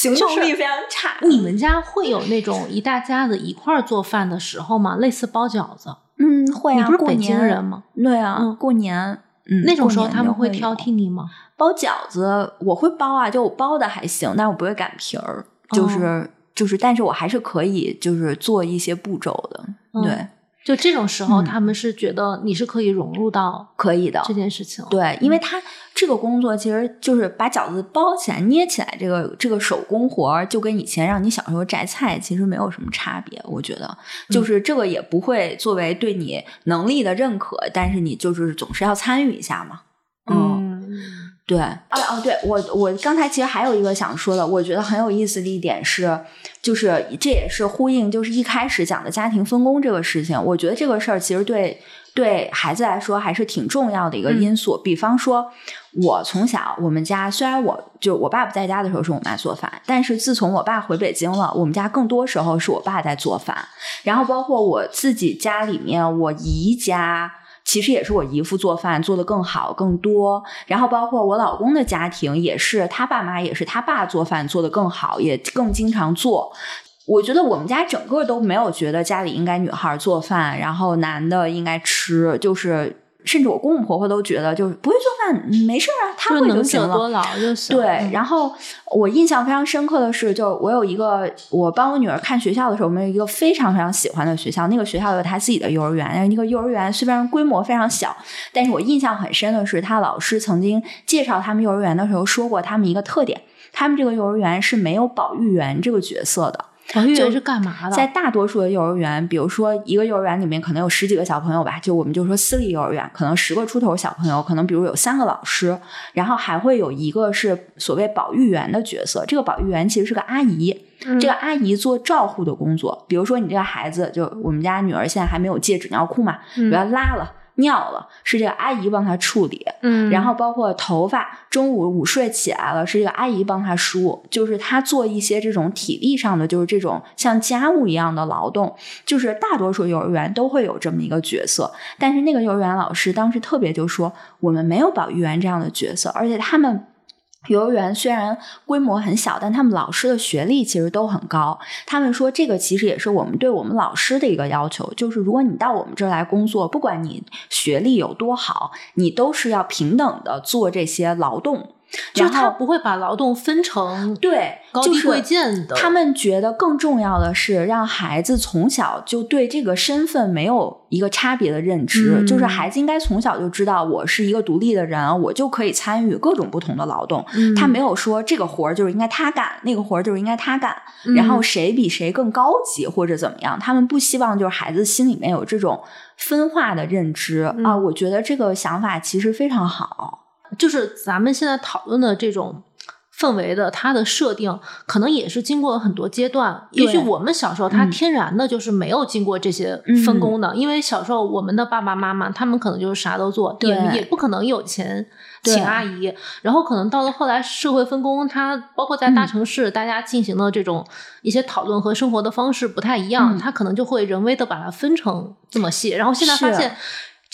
行动力非常差。你们家会有那种一大家子一块儿做饭的时候吗？类似包饺子？嗯，会啊。你不是北京人吗？对啊，过年，嗯，那种时候他们会挑剔你吗？包饺子我会包啊，就我包的还行，但我不会擀皮儿，就是就是，但是我还是可以就是做一些步骤的，对。就这种时候，他们是觉得你是可以融入到可以的这件事情。对，因为他这个工作其实就是把饺子包起来、捏起来，这个这个手工活就跟以前让你小时候摘菜其实没有什么差别。我觉得，就是这个也不会作为对你能力的认可，但是你就是总是要参与一下嘛。嗯。对，哦哦，对我我刚才其实还有一个想说的，我觉得很有意思的一点是，就是这也是呼应，就是一开始讲的家庭分工这个事情。我觉得这个事儿其实对对孩子来说还是挺重要的一个因素。比方说，我从小我们家虽然我就我爸不在家的时候是我妈做饭，但是自从我爸回北京了，我们家更多时候是我爸在做饭。然后包括我自己家里面，我姨家。其实也是我姨夫做饭做的更好更多，然后包括我老公的家庭也是，他爸妈也是他爸做饭做的更好，也更经常做。我觉得我们家整个都没有觉得家里应该女孩做饭，然后男的应该吃，就是。甚至我公公婆婆都觉得，就是不会做饭没事啊，他会就行了。多劳就行。对，然后我印象非常深刻的是，就我有一个，我帮我女儿看学校的时候，我们有一个非常非常喜欢的学校，那个学校有她自己的幼儿园，那个幼儿园虽然规模非常小，但是我印象很深的是，他老师曾经介绍他们幼儿园的时候说过，他们一个特点，他们这个幼儿园是没有保育员这个角色的。保育员是干嘛的？在大多数的幼儿园，比如说一个幼儿园里面可能有十几个小朋友吧，就我们就说私立幼儿园，可能十个出头小朋友，可能比如有三个老师，然后还会有一个是所谓保育员的角色。这个保育员其实是个阿姨，这个阿姨做照护的工作。比如说你这个孩子，就我们家女儿现在还没有戒纸尿裤嘛，我要拉了。尿了，是这个阿姨帮他处理。嗯然后包括头发，中午午睡起来了，是这个阿姨帮他梳，就是他做一些这种体力上的，就是这种像家务一样的劳动，就是大多数幼儿园都会有这么一个角色。但是那个幼儿园老师当时特别就说，我们没有保育员这样的角色，而且他们。幼儿园虽然规模很小，但他们老师的学历其实都很高。他们说，这个其实也是我们对我们老师的一个要求，就是如果你到我们这儿来工作，不管你学历有多好，你都是要平等的做这些劳动。就是他不会把劳动分成对高低就是贵贱的。他们觉得更重要的是让孩子从小就对这个身份没有一个差别的认知，嗯就是孩子应该从小就知道我是一个独立的人，我就可以参与各种不同的劳动。嗯他没有说这个活儿就是应该他干，那个活儿就是应该他干，嗯然后谁比谁更高级或者怎么样，他们不希望就是孩子心里面有这种分化的认知、嗯啊。我觉得这个想法其实非常好。就是咱们现在讨论的这种氛围的，它的设定可能也是经过了很多阶段。也许我们小时候，它嗯天然的就是没有经过这些分工的，因为小时候我们的爸爸妈妈他们可能就是啥都做，也也不可能有钱。请阿姨，然后可能到了后来社会分工，它包括在大嗯城市，大家进行的这种一些讨论和生活的方式不太一样，嗯它可能就会人为的把它分成这么细，然后现在发现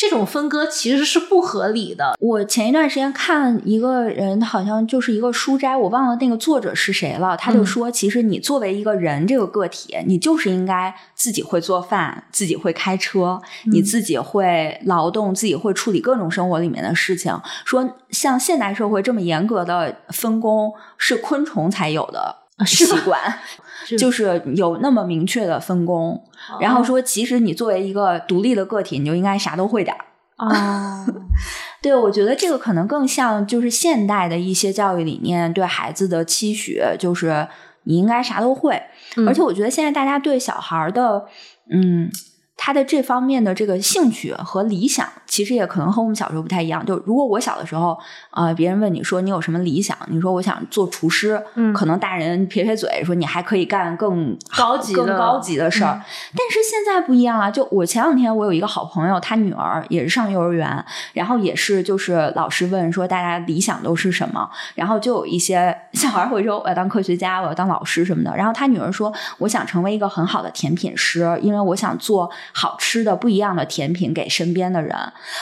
这种分割其实是不合理的。我前一段时间看一个人，好像就是一个书斋，我忘了那个作者是谁了。他就嗯说，其实你作为一个人这个个体，你就是应该自己会做饭，自己会开车，你嗯自己会劳动，自己会处理各种生活里面的事情。说像现代社会这么严格的分工，是昆虫才有的习惯。[LAUGHS] 是就是有那么明确的分工，然后哦说，其实你作为一个独立的个体，你就应该啥都会点儿。啊，[LAUGHS] 对，我觉得这个可能更像就是现代的一些教育理念对孩子的期许，就是你应该啥都会。嗯而且我觉得现在大家对小孩儿的，嗯，他的这方面的这个兴趣和理想，其实也可能和我们小时候不太一样。就如果我小的时候，呃，别人问你说你有什么理想，你说我想做厨师，嗯可能大人撇撇嘴说你还可以干更高级更高级的事儿。嗯但是现在不一样了，就我前两天我有一个好朋友，他女儿也是上幼儿园，然后也是就是老师问说大家理想都是什么，然后就有一些小孩会说我要当科学家，我要当老师什么的，然后他女儿说我想成为一个很好的甜品师，因为我想做好吃的不一样的甜品给身边的人，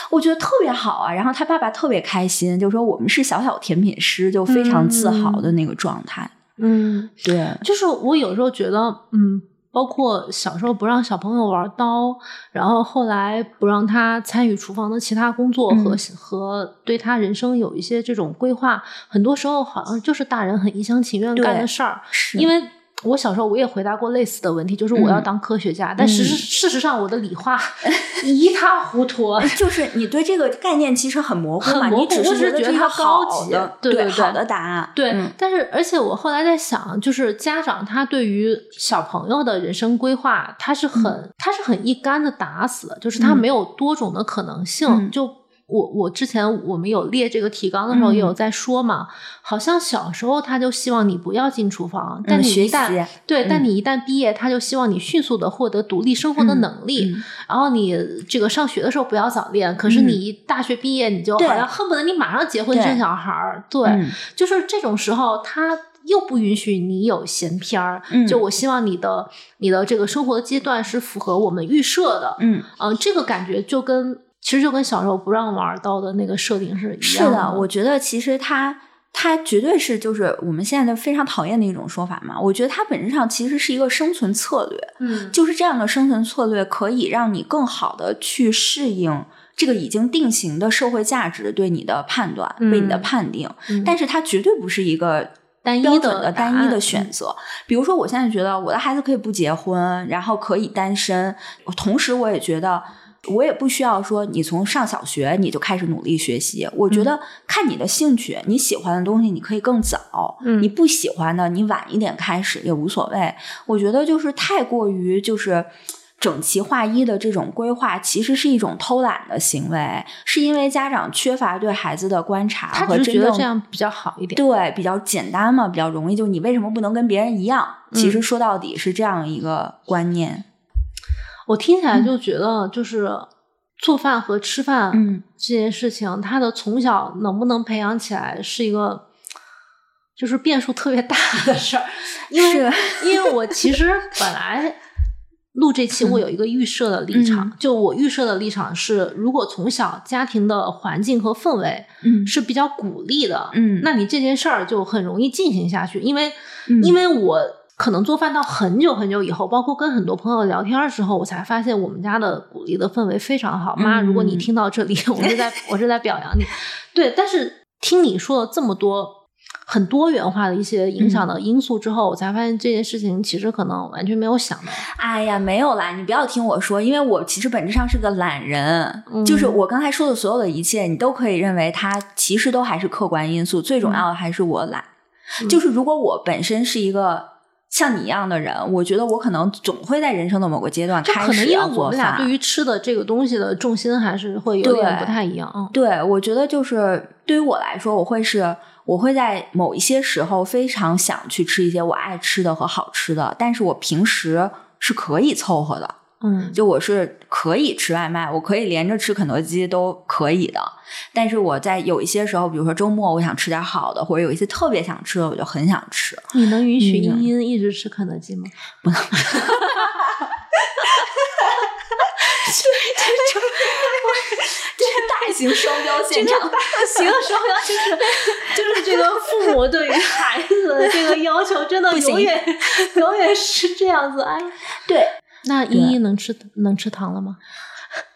我觉得特别好啊。然后他爸爸特别开心，就说我们是小小甜品师，就非常自豪的那个状态。嗯，对，就是我有时候觉得，嗯，包括小时候不让小朋友玩刀，然后后来不让他参与厨房的其他工作和、嗯和对他人生有一些这种规划，很多时候好像就是大人很一厢情愿干的事儿，因为。我小时候我也回答过类似的问题，就是我要嗯当科学家，但事实事实上我的理化 [LAUGHS] 一塌糊涂。[LAUGHS] 就是你对这个概念其实很模糊嘛，糊你只是觉觉得它高级的，对对对好的答案。对，嗯但是而且我后来在想，就是家长他对于小朋友的人生规划，他是很、他是很一竿子打死的，就是他嗯没有多种的可能性。嗯就我我之前我们有列这个提纲的时候，嗯也有在说嘛，好像小时候他就希望你不要进厨房，但你学一旦、习对，嗯但你一旦毕业，他就希望你迅速的获得独立生活的嗯能力。嗯然后你这个上学的时候不要早恋，可是嗯你一大学毕业，你就好像恨不得你马上结婚生小孩儿。对，嗯就是这种时候，他又不允许你有闲篇儿。嗯就我希望你的你的这个生活阶段是符合我们预设的。嗯，嗯、这个感觉就跟其实就跟小时候不让玩刀的那个设定是一样是的，我觉得其实它它绝对是就是我们现在的非常讨厌的一种说法嘛。我觉得它本质上其实是一个生存策略，嗯就是这样的生存策略可以让你更好的去适应。这个已经定型的社会价值对你的判断，对你的嗯判定，嗯但是它绝对不是一个单一的的单一的选择。比如说，我现在觉得我的孩子可以不结婚，然后可以单身，同时我也觉得。我也不需要说你从上小学你就开始努力学习，我觉得看你的兴趣，你喜欢的东西你可以更早，嗯你不喜欢的你晚一点开始也无所谓。我觉得就是太过于就是整齐划一的这种规划，其实是一种偷懒的行为，是因为家长缺乏对孩子的观察他只是和真正觉得这样比较好一点。对，比较简单嘛，比较容易。就你为什么不能跟别人一样？其实说到底是这样一个观念。我听起来嗯。就觉得，就是做饭和吃饭，嗯，这件事情，他的从小能不能培养起来，是一个就是变数特别大的事儿。因为因为我其实本来录这期，我有一个预设的立场，就我预设的立场是，如果从小家庭的环境和氛围，嗯。是比较鼓励的，嗯。那你这件事儿就很容易进行下去，因为因为我。可能做饭到很久很久以后，包括跟很多朋友聊天的时候，我才发现我们家的鼓励的氛围非常好。妈，如果你听到这里，我是在 [LAUGHS] 我是在表扬你。对，但是听你说了这么多很多元化的一些影响的因素之后，我才发现这件事情其实可能完全没有想到。哎呀，没有啦，你不要听我说，因为我其实本质上是个懒人，就是我刚才说的所有的一切，你都可以认为它其实都还是客观因素，最重要的还是我懒。就是如果我本身是一个。像你一样的人，我觉得我可能总会在人生的某个阶段开始要做饭。我们俩对于吃的这个东西的重心还是会有点不太一样。嗯，对，我觉得就是对于我来说，我会是我会在某一些时候非常想去吃一些我爱吃的和好吃的，但是我平时是可以凑合的。嗯，就我是可以吃外卖，我可以连着吃肯德基都可以的。但是我在有一些时候，比如说周末，我想吃点好的，或者有一些特别想吃的，我就很想吃。你能允许茵茵一直吃肯德基吗？[LAUGHS] 不能。[LAUGHS] 这是大型双标现场，大型双标就是 [LAUGHS] 就是这个父母对于孩子的这个要求，真的永远永远是这样子。哎，对。那依依能吃能吃糖了吗？[LAUGHS]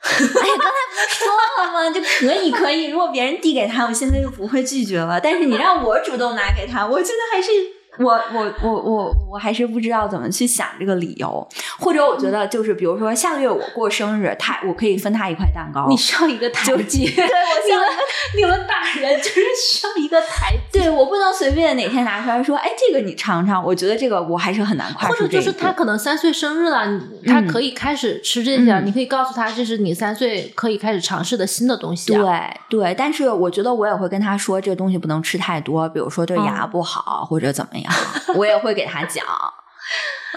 哎呀，刚才不是说了吗？就可以可以，如果别人递给他，我现在就不会拒绝了。但是你让我主动拿给他，我觉得还是。我我我我我还是不知道怎么去想这个理由，或者我觉得就是比如说下个月我过生日，他我可以分他一块蛋糕。你需要一个台阶，[LAUGHS] 对我需要一个，[LAUGHS] 你们大人就是需要一个台阶。对我不能随便哪天拿出来说，哎，这个你尝尝。我觉得这个我还是很难跨出。或者就是他可能三岁生日了，他可以开始吃这些，你可以告诉他这是你三岁可以开始尝试的新的东西。对对，但是我觉得我也会跟他说，这个东西不能吃太多，比如说对牙不好或者怎么样。我也会给他讲，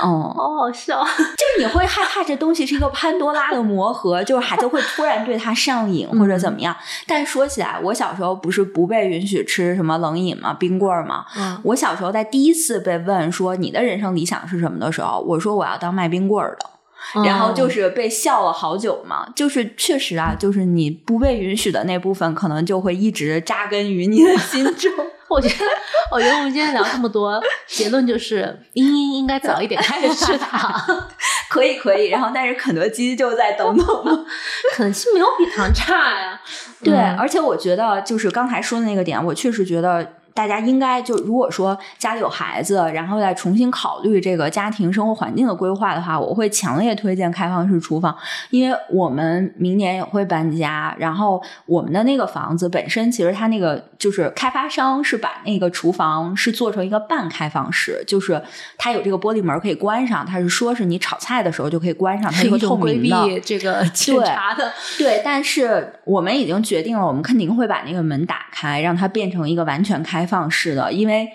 哦，好好笑，[LAUGHS] 就是你会害怕这东西是一个潘多拉的魔盒，就是孩子会突然对他上瘾或者怎么样。但说起来，我小时候不是不被允许吃什么冷饮吗？冰棍儿吗？嗯，我小时候在第一次被问说你的人生理想是什么的时候，我说我要当卖冰棍儿的，然后就是被笑了好久嘛。就是确实啊，就是你不被允许的那部分，可能就会一直扎根于你的心中。我觉得，我觉得我们今天聊这么多，结论就是英英应该早一点开始吃糖，[LAUGHS] 可以可以。然后，但是肯德基就在等等了，[LAUGHS] 肯德基没有比糖差呀。对，而且我觉得就是刚才说的那个点，我确实觉得。大家应该就如果说家里有孩子，然后再重新考虑这个家庭生活环境的规划的话，我会强烈推荐开放式厨房，因为我们明年也会搬家，然后我们的那个房子本身其实它那个就是开发商是把那个厨房是做成一个半开放式，就是它有这个玻璃门可以关上，它是说是你炒菜的时候就可以关上，它是透明的，这个检查的对，但是我们已经决定了，我们肯定会把那个门打开，让它变成一个完全开。开放式的，因为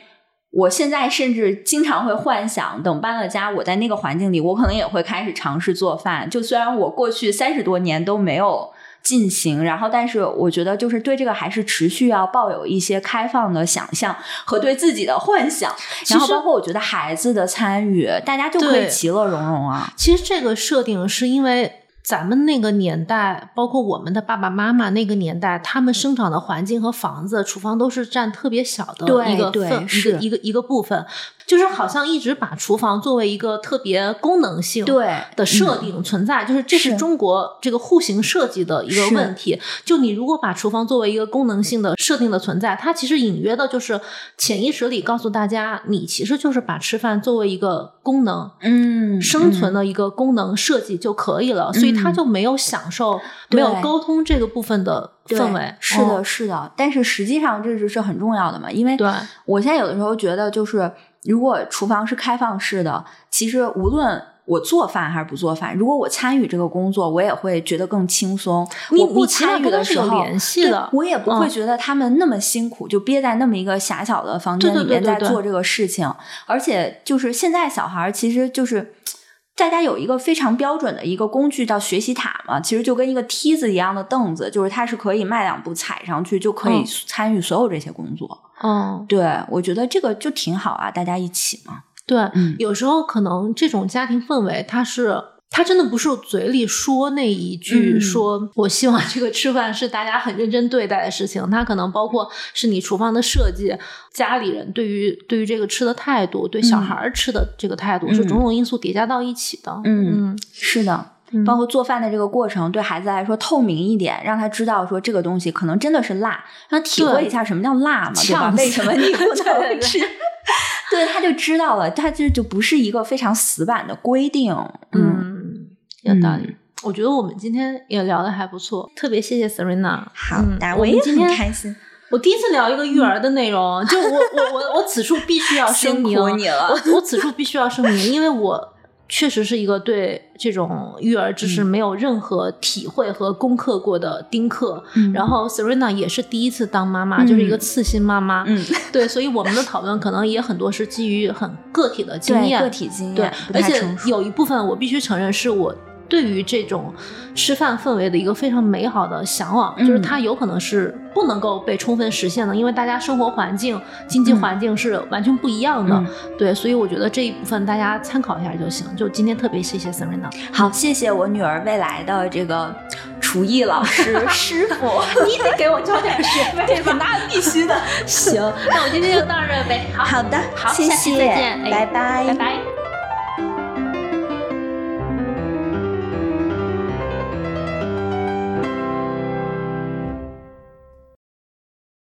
我现在甚至经常会幻想，等搬了家，我在那个环境里，我可能也会开始尝试做饭。就虽然我过去三十多年都没有进行，然后，但是我觉得就是对这个还是持续要抱有一些开放的想象和对自己的幻想。然后，包括我觉得孩子的参与，大家就可以其乐融融啊。其实这个设定是因为。咱们那个年代，包括我们的爸爸妈妈那个年代，他们生长的环境和房子、厨房都是占特别小的一个份，一个一个一个部分。就是好像一直把厨房作为一个特别功能性对的设定存在，就是这是中国这个户型设计的一个问题。就你如果把厨房作为一个功能性的设定的存在，它其实隐约的就是潜意识里告诉大家，你其实就是把吃饭作为一个功能，嗯，生存的一个功能设计就可以了。所以他就没有享受、没有沟通这个部分的氛围。是的，是的。但是实际上这是是很重要的嘛？因为对我现在有的时候觉得就是。如果厨房是开放式的，其实无论我做饭还是不做饭，如果我参与这个工作，我也会觉得更轻松。我不参与的时候，我也不会觉得他们那么辛苦，就憋在那么一个狭小的房间里面在做这个事情。而且，就是现在小孩其实就是大家有一个非常标准的一个工具叫学习塔嘛，其实就跟一个梯子一样的凳子，就是它是可以迈两步踩上去就可以参与所有这些工作。嗯，对，我觉得这个就挺好啊，大家一起嘛。对，嗯有时候可能这种家庭氛围，它是。他真的不是嘴里说那一句嗯说“我希望这个吃饭是大家很认真对待的事情”，他可能包括是你厨房的设计，家里人对于对于这个吃的态度，对小嗯孩儿吃的这个态度，是种种因素叠加到一起的。嗯嗯是的，嗯包括做饭的这个过程，对孩子来说透明一点，让他知道说这个东西可能真的是辣，让他体会一下什么叫辣嘛，对吧？为什么你不能 [LAUGHS] 吃？[LAUGHS] 对，他就知道了，他这就不是一个非常死板的规定。嗯，嗯，有道理。嗯我觉得我们今天也聊的还不错，特别谢谢 Serena。好嗯的，也很我们今天开心，我第一次聊一个育儿的内容，[LAUGHS] 就我我我我此处必须要声明，我我此处必须要声明，因为我确实是一个对这种育儿知识嗯没有任何体会和攻克过的丁克。嗯然后 Serena 也是第一次当妈妈，就是一个次新妈妈。嗯，对，所以我们的讨论可能也很多是基于很个体的经验，对个体经验，对，而且。有一部分我必须承认是我对于这种吃饭氛围的一个非常美好的向往，嗯就是它有可能是不能够被充分实现的，因为大家生活环境、经济环境是完全不一样的。嗯对，所以我觉得这一部分大家参考一下就行。就今天特别谢谢 Serena，好，谢谢我女儿未来的这个厨艺老师 [LAUGHS] 师傅。[LAUGHS] 你得给我交点学 [LAUGHS] 费吧？那必须的。行，那我今天就到这儿呗。好，好的，好，谢谢，再见，哎拜拜，拜拜。